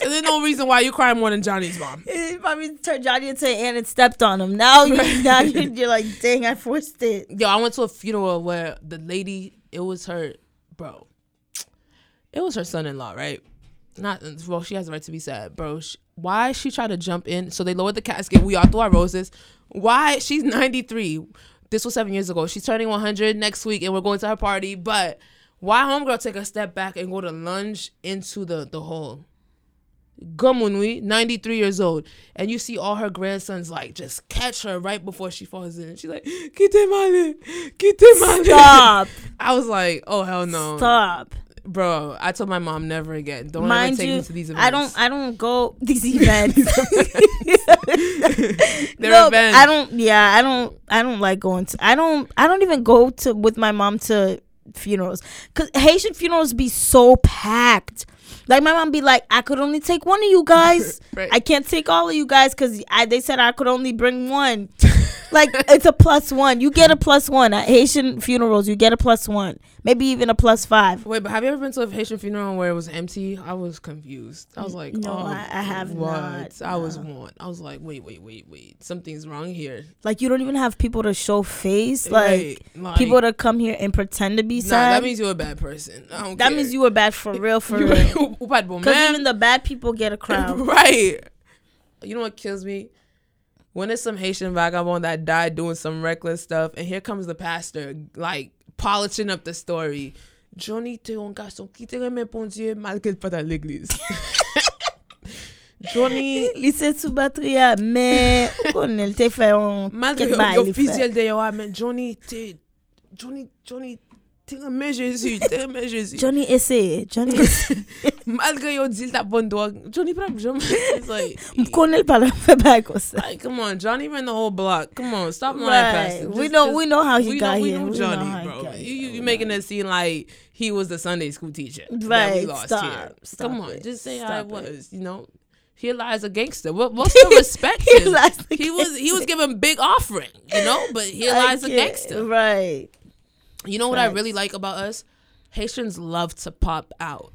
There's no reason why you cry more than Johnny's mom. *laughs* you probably turned Johnny into an ant and stepped on him now you now you're, you're like dang I forced it Yo, I went to a funeral where the lady, it was her, bro. It was her son-in-law, right? Not well. She has the right to be sad, bro. Sh why she tried to jump in? So they lowered the casket. We all threw our roses. Why? She's 93. This was seven years ago. She's turning 100 next week, and we're going to her party. But why, homegirl, take a step back and go to lunge into the the hole? Gamunwi, 93 years old, and you see all her grandsons like just catch her right before she falls in. She's like, "Kite male, kite male." stop *laughs* I was like, "Oh hell no, stop bro!" I told my mom never again. Don't mind ever take you me to these events. I don't I don't go *laughs* these events *laughs* They're no, events. I don't. Yeah, I don't. I don't like going to. I don't. I don't even go to with my mom to funerals because Haitian funerals be so packed. Like my mom be like, I could only take one of you guys. *laughs* Right. I can't take all of you guys because I they said I could only bring one. Like it's a plus one. You get a plus one at Haitian funerals. You get a plus one, maybe even a plus five. Wait, but have you ever been to a Haitian funeral where it was empty? I was confused. I was like, No, oh, I- I have what? not, I was one. I was like, wait, wait, wait, wait. Something's wrong here. Like you don't even have people to show face. Like Right, like, people to come here and pretend to be Nah, sad. that means you're a bad person. I don't that care. means you were bad for real, for *laughs* real. you bad boy, Because even the bad people get a *laughs* crowd. right. You know what kills me? When it's some Haitian vagabond that died doing some reckless stuff, and here comes the pastor, like polishing up the story. Johnny était un garçon qui te remet bon Dieu malgré pas dans l'église. Johnny, *laughs* Lycée sous batterie, ah, mais *laughs* on elle te fait un malgré quelques bails, yo il fait. officiel de yo, mais Johnny, te, Johnny, Johnny, Jésus, te remet Jésus. Johnny essaye, Johnny essaye. *laughs* Malgré yo dit ta bonne drogue, Johnny. It's like, M pas le fait bail. Like, come on, Johnny ran the whole block. Come on, stop lying, Right. Pastor. We Just- know just- we know how he we got know, we here. know We Johnny, know bro. You, you, you making it seem like he was the Sunday school teacher that we Right, lost stop, here. stop Come on, it, just say how stop it it. was. You know, here lies a gangster. We'll, *laughs* we'll respect Here lies a he was he was giving big offering, you know, but here I lies a gangster. Right. You know what I really like about us? Haitians love to pop out.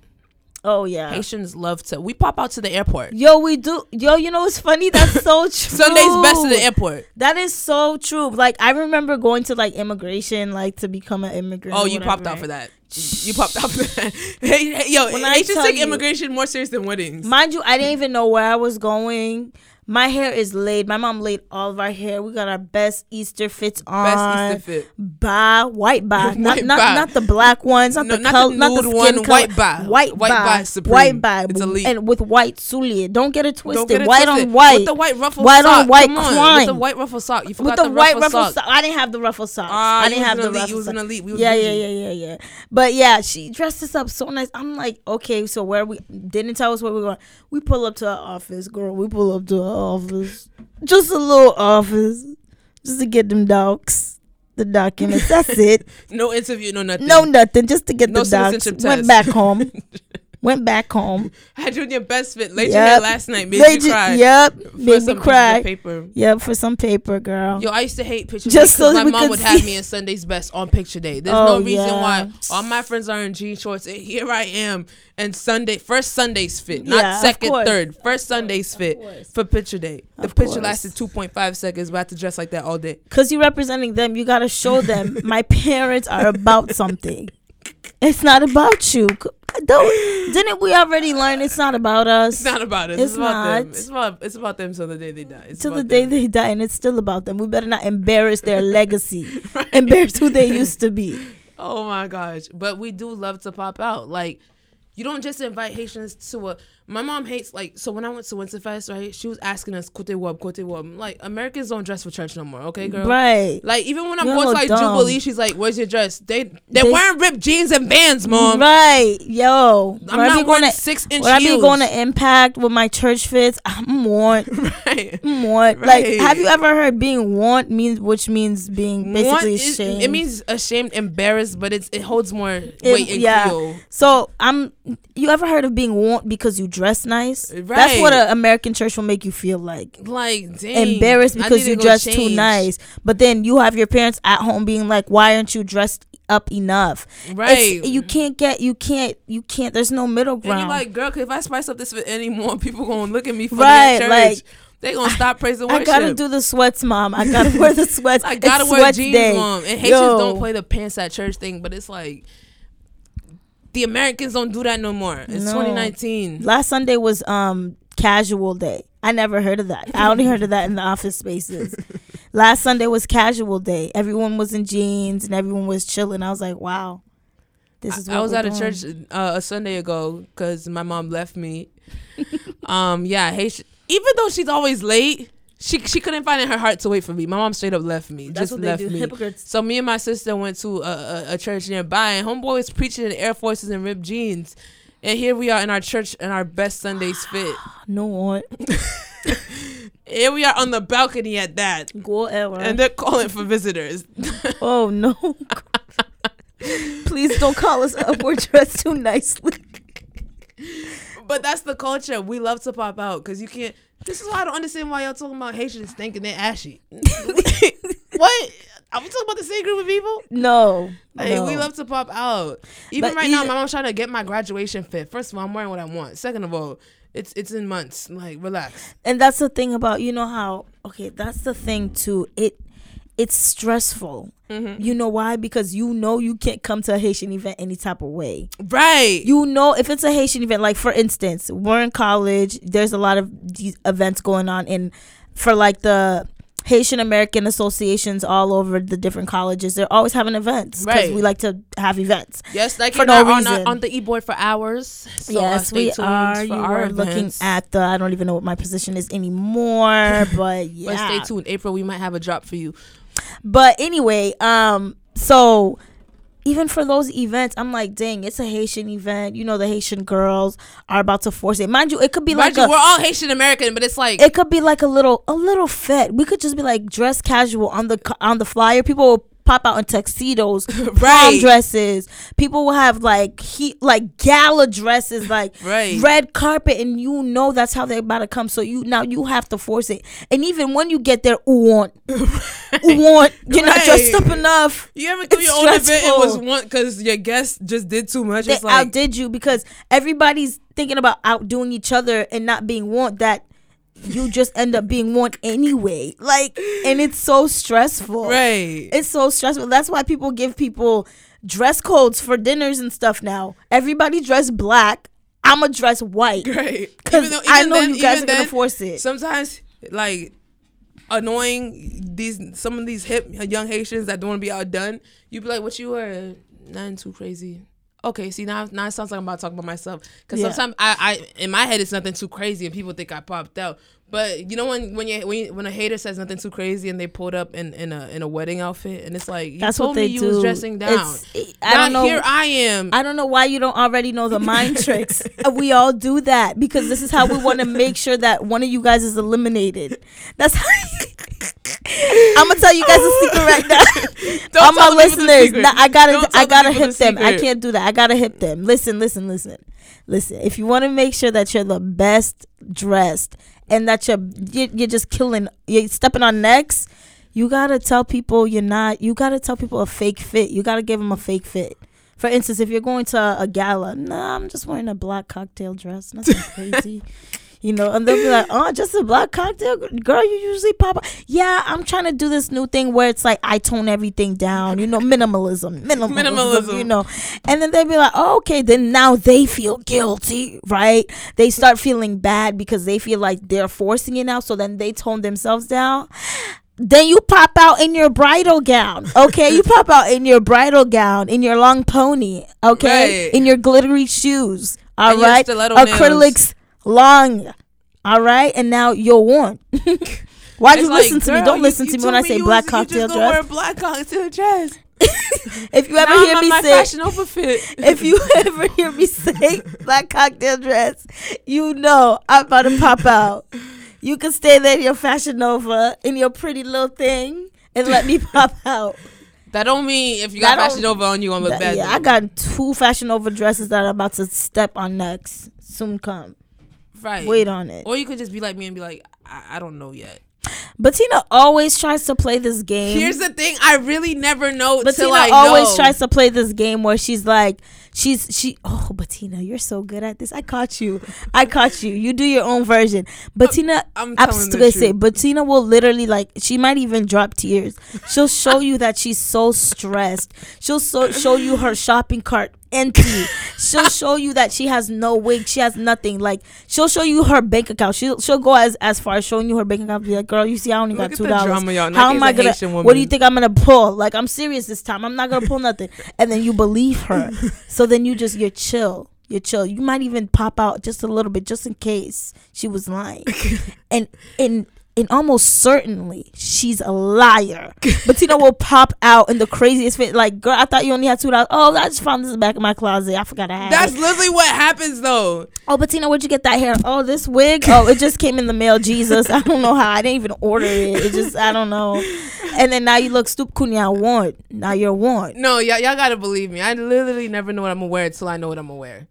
Oh yeah. Haitians love to. We pop out to the airport. Yo, we do. Yo, you know it's funny? That's so *laughs* true. Sunday's best to the airport. That is so true. Like I remember going to like immigration, like to become an immigrant. Oh, you popped whatever. out for that. You popped out for that. *laughs* hey, hey, yo, When I Haitians take you- immigration more serious than weddings. Mind you, I didn't even know where I was going. My hair is laid. My mom laid all of our hair. We got our best Easter fits on. Best Easter fit. Bye, white bye, not *laughs* White not not the black ones, not No, the not color, the not the skin one, color. white bye. white White supreme. white bye, It's elite. and with white soulier. Don't get it twisted. Don't get it white twisted. on white, With the white ruffle White sock. on white Come on. crime. With the white ruffle sock. You forgot with the, white ruffle ruffle sock. sock. I didn't have the ruffle socks. Ah, I didn't have the elite. ruffle an elite. We yeah, yeah, yeah, yeah, yeah. But yeah, she dressed us up so nice. I'm like, okay, so where we didn't tell us where we were going. We pull up to our office, girl. We pull up to our office, just a little office, just to get them docs, the documents. That's it. *laughs* No interview, no nothing. No, nothing. Just to get No the docs. Went test. back home. *laughs* Went back home. *laughs* Had you in your best fit. Laid your Yep. hair last night. Made They you cry. Yep. For Made me some of cry. Paper. Yep, for some paper, girl. Yo, I used to hate picture Just day so my mom would have me in Sunday's best on picture day. There's Oh, no reason yeah. why all my friends are in jean shorts and here I am and Sunday first Sunday's fit, not Yeah, second, third, first Sunday's fit for picture day. The Of picture course. lasted 2.5 seconds, but I had to dress like that all day. Cause you're representing them, you gotta show them *laughs* my parents are about something. It's not about you. Don't didn't we already learn it's not about us? It's not about us. It's It's, about them. not. It's about it's about them till the day they die. It's Till the day them. they die, and it's still about them. We better not embarrass their *laughs* legacy, embarrass who they used to be. Oh my gosh. But we do love to pop out. Like, you don't just invite Haitians to a. My mom hates, like, so when I went to Winterfest, right, she was asking us, Kote Wub, Kote Wub. Like, Americans don't dress for church no more, okay, girl? Right. Like, even when I'm You're going to, like, dumb. Jubilee, she's like, where's your dress? They, they're They- wearing ripped jeans and bands, mom. Right, yo. I'm When I not be going to six inch when I be going to Impact with my church fits, I'm want, *laughs* right. I'm want. Like, have you ever heard being want means which means being basically is- ashamed? it means ashamed, embarrassed, but it's it holds more It- weight yeah. feel. So I'm. You ever heard of being want because you dress nice? That's what an American church will make you feel like. Like, dang. Embarrassed because to you dress too nice. But then you have your parents at home being like, "Why aren't you dressed up enough?" It's- Right. you can't get. You can't. You can't. There's no middle ground. And you're like, girl, if I spice up this for any more, *laughs* people gonna look at me funny Right, at church. like, they gonna stop praising I gotta do the sweats, mom. I gotta wear the *laughs* sweats. I gotta It's wear jeans, day. mom. And Haitians Yo. don't play the pants at church thing, but it's like the Americans don't do that no more. It's No. 2019. Last Sunday was um casual day. I never heard of that. I only heard of that in the office spaces. *laughs* Last Sunday was casual day. Everyone was in jeans and everyone was chilling. I was like, wow, this is. I, What I was at a church uh, a Sunday ago because my mom left me. *laughs* um, yeah, Haitian. Even though she's always late, she she couldn't find in her heart to wait for me. My mom straight up left me. That's just what they left do. me. Hypocrites. So me and my sister went to a, a, a church nearby, and homeboy was preaching in Air Forces and ripped jeans. And here we are in our church in our best Sundays fit. *sighs* No one. *laughs* Here we are on the balcony at that, Go ever. and they're calling for visitors. *laughs* oh no. Please don't call us up. We're dressed too nicely. But that's the culture. We love to pop out because you can't. This is why I don't understand why y'all talking about Haitians thinking they're ashy. *laughs* what? Are we talking about the same group of people? No. Hey, no. we love to pop out. Even But right now, even- my mom's trying to get my graduation fit. First of all, I'm wearing what I want. Second of all, it's it's in months. Like, relax. and that's the thing about you know how okay that's the thing too it it's stressful Mm-hmm. you know why because you know you can't come to a haitian event any type of way Right. you know if it's a haitian event like for instance we're in college there's a lot of these events going on in for like the haitian american associations all over the different colleges they're always having events because Right. we like to have events yes, like for no no on, reason. on the e board for hours. So, yes, we are. You are looking at the. I don't even know what my position is anymore, *laughs* but yeah. But stay tuned. April, we might have a drop for you. But anyway, um, so even for those events, I'm like, dang, it's a Haitian event. You know, the Haitian girls are about to force it. Mind you, it could be Mind like you, a, we're all Haitian American, but it's like it could be like a little, a little fit. We could just be like dress casual on the on the flyer. People will pop out in tuxedos, *laughs* prom Right. dresses. People will have like he like gala dresses, like Right. red carpet, and you know that's how they're about to come. So you now you have to force it. And even when you get there, ooh, want, *laughs* want, you're not dressed up enough. you ever do your own event and was one because your guests just did too much. They It's like outdid you because everybody's thinking about outdoing each other and not being want that you just end up being want anyway. Like, and it's so stressful. right. It's so stressful. That's why people give people dress codes for dinners and stuff now. Everybody dress black. I'ma dress white. Right. Because I know then- you guys are gonna force it. Sometimes, like, annoying these some of these hip young Haitians that don't want to be outdone. You'd be like, "What you were? Nothing too crazy." Okay, see now, now it sounds like I'm about to talk about myself because Yeah. sometimes I, I, in my head, it's nothing too crazy, and people think I popped out. But you know when when you when, you, when a hater says nothing too crazy, and they pulled up in, in a in a wedding outfit, and it's like you That's told what they me you do. was dressing down. It's- I now don't know. here I am. I don't know why you don't already know the mind *laughs* tricks. Uh, we all do that because this is how we want to make sure that one of you guys is eliminated. That's how. I'm gonna tell you guys a secret right now. *laughs* Don't All my tell the people the listeners. I gotta, I gotta hip the them. I can't do that. I gotta hip them. Listen, listen, listen, listen. If you want to make sure that you're the best dressed and that you're, you're just killing, you're stepping on necks. You gotta tell people you're not. You gotta tell people a fake fit. You gotta give them a fake fit. For instance, if you're going to a, a gala, nah, I'm just wearing a black cocktail dress. Nothing *laughs* crazy. You know, and they'll be like, "Oh, just a black cocktail, girl. You usually pop up." Yeah, I'm trying to do this new thing where it's like I tone everything down. You know, minimalism, minimalism. Minimalism. You know, and then they'll be like, oh, "Okay." Then now they feel guilty, right? They start feeling bad because they feel like they're forcing it now. So then they tone themselves down. Then you pop out in your bridal gown, okay? you pop out in your bridal gown, in your long pony, okay? Right. In your glittery shoes, all And right? stiletto nails. Long, all right? And now you're worn. *laughs* Why'd you like, listen to me? Don't you- listen you to me when I say you black was- cocktail You just gonna wear dress. a black cocktail dress. *laughs* If you ever now hear I'm me say, fashion over fit. *laughs* if you ever hear me say black cocktail dress, you know I'm about to pop out. You can stay there in your Fashion Nova in your pretty little thing and let me pop out. That don't mean if you got fashion over on you gonna look That- bad. yeah, though. I got two Fashion Nova dresses that I'm about to step on next. Soon come. Right. Wait on it. Or you could just be like me and be like, I, I don't know yet. But Tina always tries to play this game. Here's the thing: I really never know But till Tina I always know. tries to play this game where she's like, she's she. Oh, Bettina, you're so good at this. I caught you. I caught you. You do your own version. Bettina, I'm I'm telling the gonna say, truth. Bettina will literally like. She might even drop tears. She'll show you that she's so stressed. She'll so, show you her shopping cart empty. she'll show you that she has no wig. She has nothing. Like she'll show you her bank account. She'll she'll go as as far as showing you her bank account. Be like, girl, you see, I only Look got two dollars. How am I gonna? What do you think I'm gonna pull? Like I'm serious this time. I'm not gonna pull nothing. And then you believe her. *laughs* so then you just you're chill. You're chill. You might even pop out just a little bit, just in case she was lying. *laughs* and and and almost certainly she's a liar. *laughs* Bettina will pop out in the craziest fit. Like, girl, I thought you only had two dollars. Oh, I just found this in the back of my closet. I forgot I had That's it. literally what happens though. Oh, Bettina, where'd you get that hair? Oh, this wig. Oh, it just came in the mail. Jesus, I don't know how. I didn't even order it. It just, I don't know. And then now you look stupid. Kunya want. Now you're warned. No, y'all, y'all gotta believe me. I literally never know what I'm gonna wear until I know what I'm gonna wear.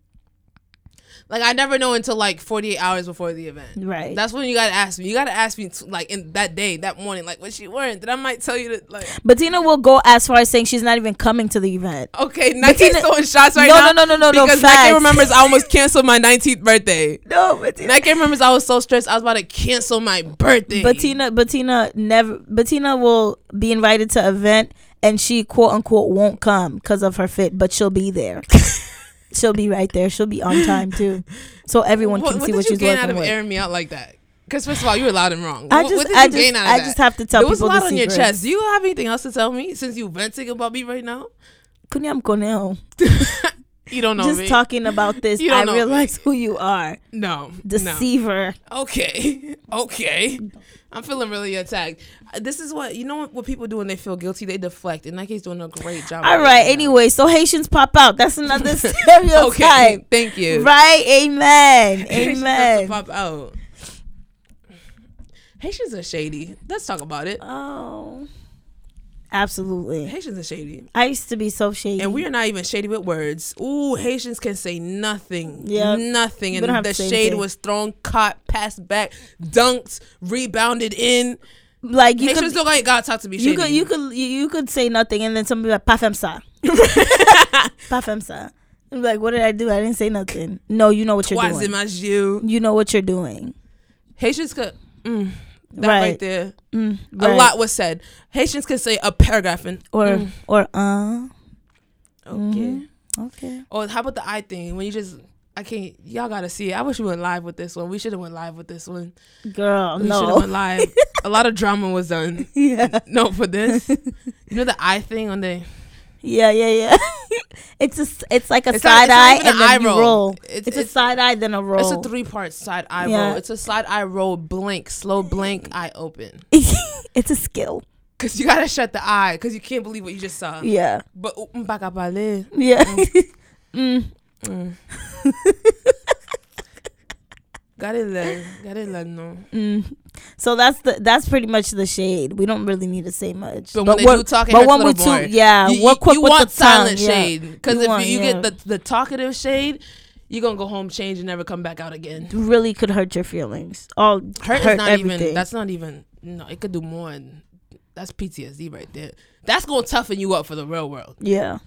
Like I never know until like 48 hours before the event. Right. That's when you gotta ask me. You gotta ask me t- like in that day, that morning, like what she wearing. Then I might tell you that like. Bettina will go as far as saying she's not even coming to the event. Okay, Nike's Bettina- throwing shots right No, now. no, no, no, no, no, no. Because facts. Nike remembers I almost canceled my 19th birthday. *laughs* No, Bettina. Nike remembers I was so stressed I was about to cancel my birthday. Bettina, Bettina never. Bettina will be invited to event, and she quote unquote won't come because of her fit, but she'll be there. *laughs* she'll be right there. She'll be on time too, so everyone what, can what see did what you gain working out of with. airing me out like that? Because first of all, you were loud and wrong. I just, what did I you just, gain out of I just have to tell there was a lot on your chest. Do you have anything else to tell me since you venting about me right now? Kunyam Konel. *laughs* You don't know Just me. talking about this, I know me. realize who you are. no, no. Deceiver. Okay, *laughs* okay. I'm feeling really attacked. This is what you know. What, what people do when they feel guilty, they deflect, and Nike's doing a great job. All right. Anyway, so Haitians pop out. That's another *laughs* stereotype. Okay, thank you. Right. Amen. *laughs* Amen. pop out. Haitians are shady. Let's talk about it. Oh. Absolutely. Haitians are shady. I used to be so shady. And we are not even shady with words. Ooh, Haitians can say nothing. Yeah. Nothing. And the shade was thrown, caught, passed back, dunked, rebounded in. like you Haitians could, don't like God talk to me shady. you could, you could, you, you could say nothing, and then somebody like "Pas fem ça." *laughs* Pas fem ça. I'm like, what did I do? I didn't say nothing. No, you know what you're doing. âge. You know what you're doing. Haitians could. Mm, that right. Right. there. Mm, A lot was said. Haitians could say a paragraph and Or mm, or uh. okay. mhm, Okay. Or how about the eye thing when you just I can't y'all gotta see it. I wish we went live with this one. We should have went live with this one. Girl, We should have no. went live. *laughs* a lot of drama was done. yeah. *laughs* No, for this. *laughs* You know the eye thing on the Yeah, yeah, yeah. It's a, it's like a It's side it's not eye and an then eye you roll. roll. It's- It's, a side eye then a roll. It's a three part side eye Yeah. roll. It's a side eye roll blink, slow *laughs* blink, eye open. *laughs* it's a skill. Cause you gotta shut the eye, cause you can't believe what you just saw. Yeah, But oh, pale. yeah. mm. *laughs* Mm. Gotta learn. Gotta learn no. Mm. So that's the that's pretty much the shade. We don't really need to say much. But when they we're- do talk, it but when we too, yeah, you, we're quick you with want the tongue, silent yeah. shade because You if want- you yeah. get the the talkative shade, you're gonna go home, change, and never come back out again. Really could hurt your feelings. Oh, Hurt, hurt, is not everything. even. That's not even. No, it could do more. And that's PTSD right there. That's gonna toughen you up for the real world. yeah.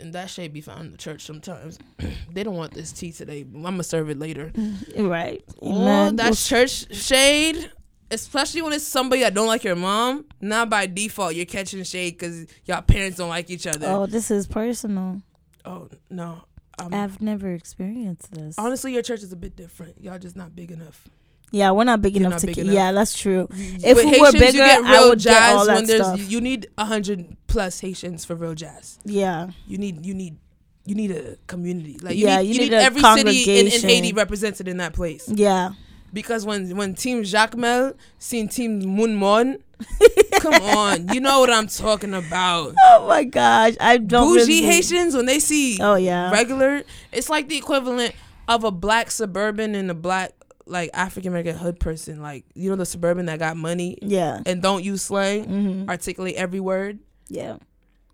And that shade be found in the church sometimes. *clears throat* they don't want this tea today. I'm gonna serve it later. Mm-hmm. Right. Oh, that church shade, especially when it's somebody that don't like your mom. Not by default, you're catching shade because y'all parents don't like each other. oh, this is personal. Oh no. I've never experienced this. honestly, your church is a bit different. Y'all just not big enough. Yeah, we're not big You're enough not to. big enough. Yeah, that's true. If With we were bigger, you get I real would get all that when there's stuff. you need a hundred plus Haitians for real jazz. Yeah. You need you need you need a community. Like Yeah, you need, you you need need every city in, in. Haiti represented in that place. Yeah. Because when when Team Jacmel seen Team Moon Mon, *laughs* come on, you know what I'm talking about. *laughs* Oh my gosh, I don't. Bougie really- Haitians when they see Oh yeah. regular, it's like the equivalent of a black suburban and a black like African American hood person. Like you know the suburban that got money Yeah. and don't use slang, hmm articulate every word. Yeah.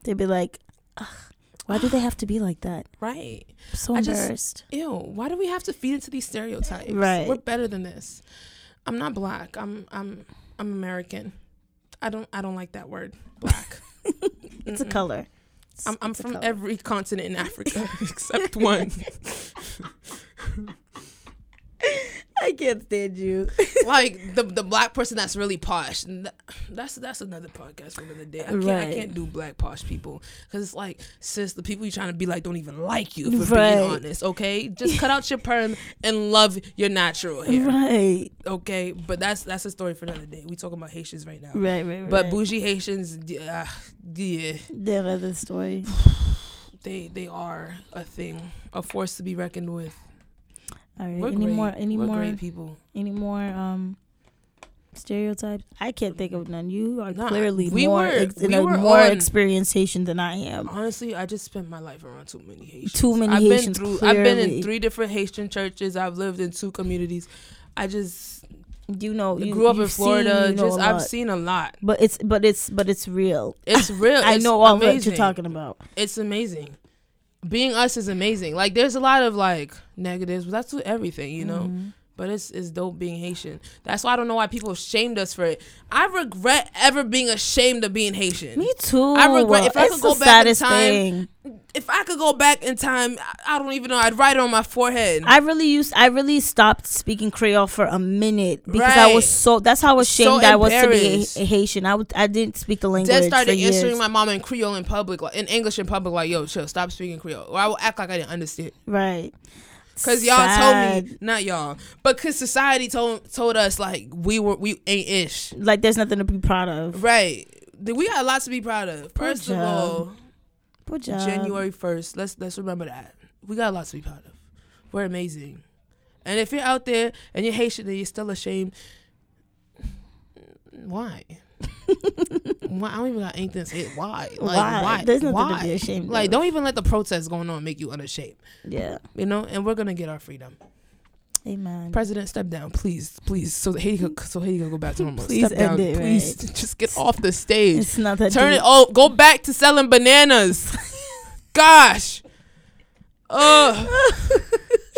They'd be like, Ugh, why do they have to be like that? Right. I'm so I just- embarrassed. Ew. Why do we have to feed into these stereotypes? Right. We're better than this. I'm not black. I'm I'm I'm American. I don't I don't like that word. Black. *laughs* It's a Mm-mm. color. It's- I'm I'm from color. every continent in Africa *laughs* except one. *laughs* *laughs* I can't stand you. *laughs* like the the black person that's really posh. That's that's another podcast for another day. I can't I can't do black posh people because it's like sis, the people you're trying to be like don't even like you for Right. being honest. Okay, just cut out your perm and love your natural hair. Right. Okay, but that's that's a story for another day. We talking about Haitians right now. Right. Right. Right. But bougie Haitians, ah, yeah, That other story. *sighs* they they are a thing, a force to be reckoned with. All right. We're any great. more? Any We're more? great people. Any more? Um. Stereotypes. I can't think of none. You are Nah, clearly we more were- ex- we were more on- experienced Haitian than I am. Honestly, I just spent my life around too many Haitians. Too many I've Haitians, Been through, I've been in three different Haitian churches. I've lived in two communities. I just You know, you grew up in you've seen, Florida. you know just I've seen a lot. But it's but it's but it's real. It's *laughs* real. I It's know all amazing. what you're talking about. It's amazing. Being us is amazing. Like there's a lot of like negatives, but that's with everything, you know. Mm-hmm. But it's it's dope being Haitian. That's why I don't know why people shamed us for it. I regret ever being ashamed of being Haitian. Me too. I regret- if I could go back in time, thing. If I could go back in time, I- don't even know. I'd write it on my forehead. I really used. I really stopped speaking Creole for a minute because I was so. That's how ashamed So I was to be a, a Haitian. I would. I didn't speak the language Dad started answering my mom in Creole in public, like in English in public, like, "Yo, chill, stop speaking Creole," or I will act like I didn't understand. right. Cause y'all told me, not y'all, but cause society told told us like we were we ain't ish, like there's nothing to be proud of. right? We got lots to be proud of. First of job. all, Good job. January first. Let's let's remember that we got lots to be proud of. We're amazing, and if you're out there and you're Haitian and you're still ashamed, why? *laughs* why? I don't even got anything to say. Why? Like Why? why? There's nothing to why? be ashamed Like of. don't even let the protests going on make you unashamed. Yeah. You know, and we're gonna get our freedom. Amen. President, step down, please, please. So Haiti could, so Haiti could go back to normal. Please step down, it, please. *laughs* Just get off the stage. It's not that. Turn it. deep. Oh, go back to selling bananas. *laughs* Gosh. Ugh.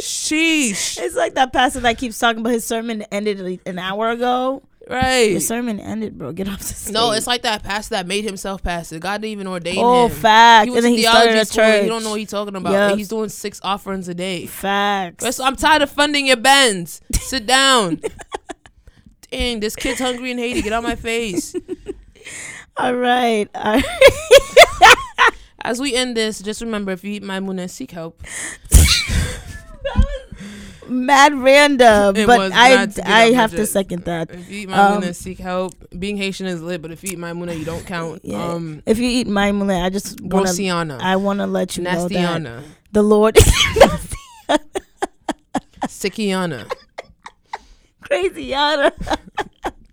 Sheesh. It's like that pastor that keeps talking about his sermon ended an hour ago. Right. The sermon ended, bro. Get off the stage. No, it's like that pastor that made himself pastor. God didn't even ordain oh, him. fact. He and was then in he started a school. church. He don't know what he's talking about. And he's doing six offerings a day. Facts. That's- I'm tired of funding your bends. Sit down. *laughs* Dang, this kid's hungry in Haiti. Get out my face. *laughs* All right. All right. As we end this, just remember if you eat my muna, seek help. *laughs* Mad random, It but I to I have to second that. If you eat my Um, seek help. Being Haitian is lit, but if you eat my muna, you don't count. *laughs* Yeah. Um, if you eat my mullet, I just wanna Grossiana. I want to let you know that Nastiana. the Lord *laughs* Sickiana. *laughs* crazy yada,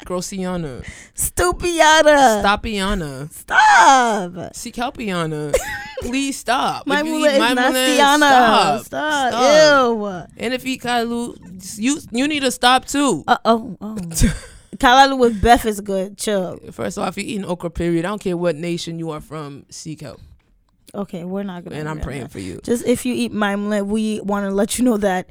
Grossiana. stupid yada. Stopiana. Stop. Seek helpiana. *laughs* Please stop. My If you mullet eat is nastiana. Stop. Stop. Stop. Ew. And if you eat kalu, you you need to stop too. Uh oh. *laughs* Kalalu with Beth is good. Chill. First off, if you're eating okra, period, I don't care what nation you are from, seek help. Okay, we're not gonna. And I'm praying that. for you. Just if you eat Maimlet, we want to let you know that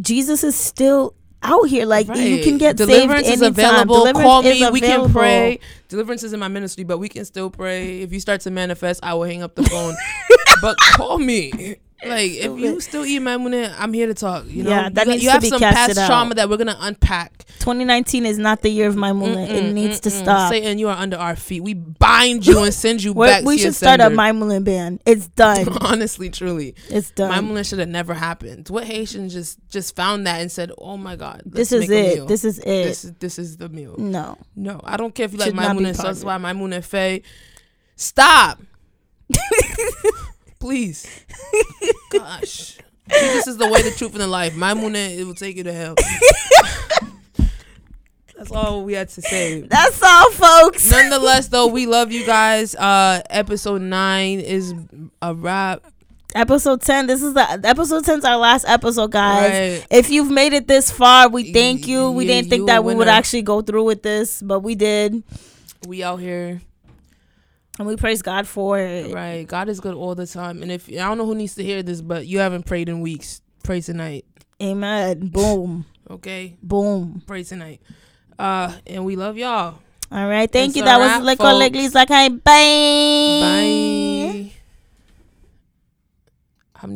Jesus is still out here. Like you can get deliverance saved is anytime. available. Deliverance Call me. We can pray. Deliverance is in my ministry, but we can still pray. If you start to manifest, I will hang up the phone. *laughs* but call me. Like if you still eat my money, I'm here to talk. You know, Yeah, that needs you to have be some past out. trauma that we're gonna unpack. 2019 is not the year of Maimlet. It needs to stop. Satan, you are under our feet. We bind you and send you *laughs* back. we should start a sender. Maimlet band. It's done. *laughs* Honestly, truly, It's my done. mullet should have never happened. What Haitians just just found that and said, "Oh my God, This is it. This is it. This is this is the meal." no. No, I don't care if you like Should not be Maimouna part of Saswa, Maimouna Faye. Stop. *laughs* Please. Gosh. Jesus is the way, the truth, and the life. Maimouna, it will take you to hell. That's all we had to say. That's all, folks. Nonetheless, though, we love you guys. Uh Episode 9 is a wrap. Episode 10. This is the episode 10 is our last episode, guys. Right. If you've made it this far, we thank you. We Yeah, didn't think that we would actually go through with this, but we did. We out here. And we praise God for it. Right. God is good all the time. And if I don't know who needs to hear this, but you haven't prayed in weeks, pray tonight. Amen. Boom. Okay? Boom. Pray tonight. Uh, and we love y'all. All right. Thank It's you. That was Liquor. Licklies. Like, I bye. Bye.